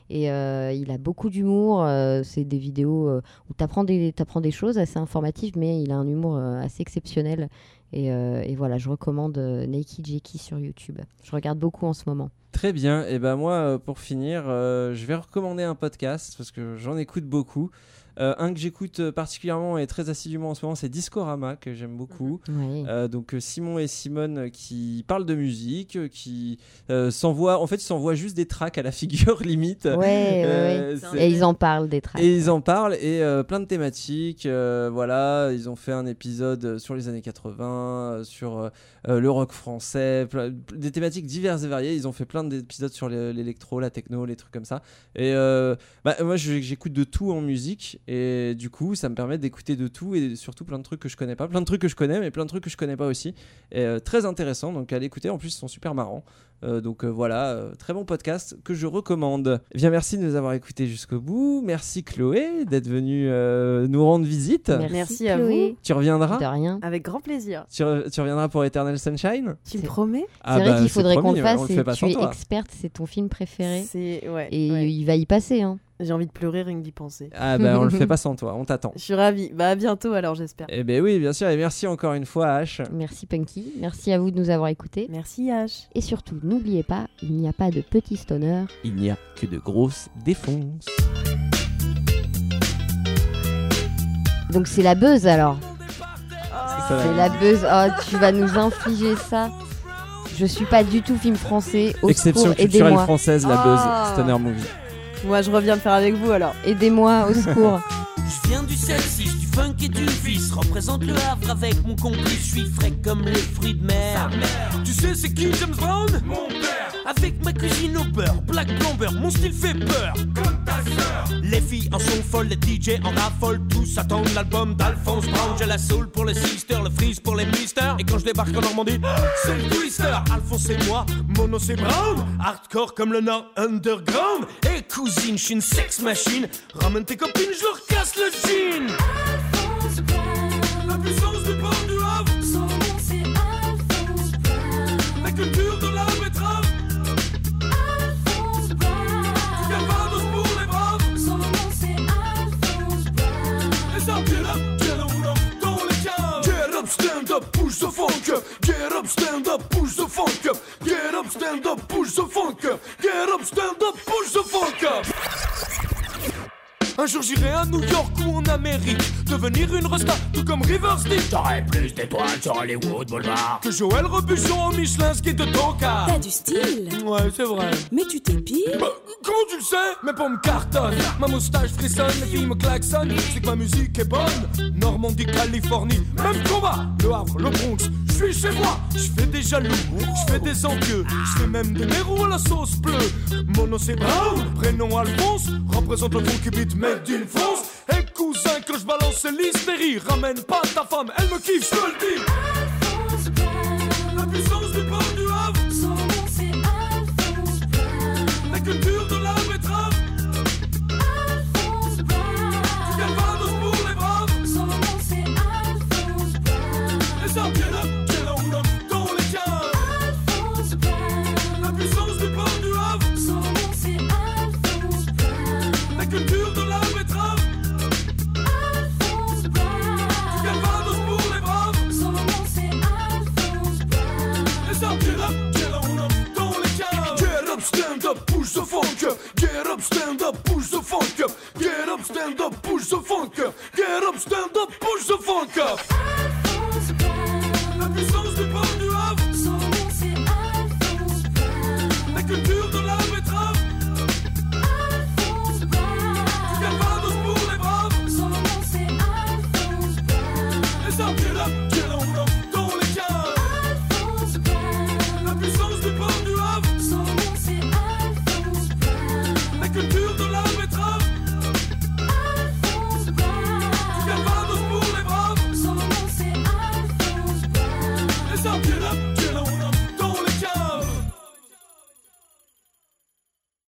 et il a beaucoup d'humour. c'est des vidéos où tu apprends des, t'apprends des choses assez informatives, mais il a un humour assez exceptionnel. Et, voilà, je recommande Nakey Jakey sur YouTube. Je regarde beaucoup en ce moment. Très bien. Et ben moi, pour finir, je vais recommander un podcast parce que j'en écoute beaucoup. Euh, un que j'écoute euh, particulièrement et très assidûment en ce moment, c'est Discorama que j'aime beaucoup. Ouais. Euh, donc Simon et Simone qui parlent de musique, qui euh, s'envoient, en fait, ils s'envoient juste des tracks à la figure limite. Ouais, ouais, Euh, ouais. c'est- Et ils en parlent des tracks. Et ils en parlent et euh, plein de thématiques. euh, voilà, ils ont fait un épisode sur les années 80, euh, sur le rock français, des thématiques diverses et variées. Ils ont fait plein d'épisodes sur le- l'électro, la techno, les trucs comme ça. Et euh, bah, moi, j'écoute de tout en musique et du coup, ça me permet d'écouter de tout et surtout plein de trucs que je connais pas, plein de trucs que je connais, mais plein de trucs que je connais pas aussi. Et euh, très intéressant. Donc à l'écouter. En plus, ils sont super marrants. Euh, donc euh, voilà, euh, très bon podcast que je recommande. Eh bien, merci de nous avoir écoutés jusqu'au bout. Merci Chloé d'être venue euh, nous rendre visite. Merci à Chloé. vous. Tu reviendras De rien. Avec grand plaisir. tu, re- tu reviendras pour Eternal Sunshine Tu me promets? Ah c'est vrai bah, qu'il faudrait qu'on le fasse. tu es toi. experte, c'est ton film préféré. Ouais. Et ouais. il va y passer. Hein. J'ai envie de pleurer rien que d'y penser. Ah bah on le fait pas sans toi, on t'attend. Je suis ravie. Bah à bientôt alors j'espère. Eh ben oui, bien sûr, et merci encore une fois H. Merci Punky. Merci à vous de nous avoir écoutés. Merci H. Et surtout, n'oubliez pas, il n'y a pas de petits stoners. Il n'y a que de grosses défonces. Donc c'est la buzz alors. C'est ça, C'est la buzz. Oh, tu vas nous infliger ça. Je suis pas du tout film français. Au Exception culturelle aidez-moi. française, la Ah. buzz Stoner Movie. Moi je reviens me faire avec vous alors. Aidez-moi, au secours. Je viens du 7-6, du funk et du vice. Représente le Havre avec mon complice. Je suis frais comme les fruits de mer. Tu sais, c'est qui James Brown? Mon père. Avec ma cuisine au beurre, Black Plumber, mon style fait peur. Comme ta sœur. Les filles en sont folles, les DJ en raffolent. Tous attendent l'album d'Alphonse Brown. J'ai la soul pour les sisters, le freeze pour les misters. Et quand je débarque en Normandie, c'est le twister. Alphonse et moi, mono c'est Brown. Hardcore comme le Nord Underground. Et cousine, je suis une sex machine. Ramène tes copines, je leur casse le jean. La puissance du port du Havre. La culture de la betterave. Du Calvados pour les braves. Les armes, get up, get up, dans les caves. Get up, stand up, push the funk up. Get up, stand up, push the funk Un jour j'irai à New York ou en Amérique. Devenir une resta, tout comme Rivers dit. J'aurai plus d'étoiles sur Hollywood Boulevard. Que Joël Robuchon en Michelin ski de Tonka. T'as du style. Ouais, c'est vrai. Mais tu t'épiles. Bah, comment tu le sais? Mes pommes cartonnent, ma moustache frissonne, les filles me klaxonnent. C'est que ma musique est bonne. Normandie, Californie, même combat. Le Havre, le Bronx, suis chez moi. Je fais des jaloux, je fais des envieux. Je fais même des mérous à la sauce bleue. Mon nom c'est Brown, prénom Alphonse. Représente le beat made d'une France. Et cousin, que je balance l'hystérie. Ramène pas ta femme, elle me kiffe, je te le dis. The funk up. Get up, stand up, push the funk up. Get up, stand up, push the funk up. Get up, stand up, push the funk up. Alphonse Brown. La puissance du Havre. Nom c'est Alphonse Brown. La culture de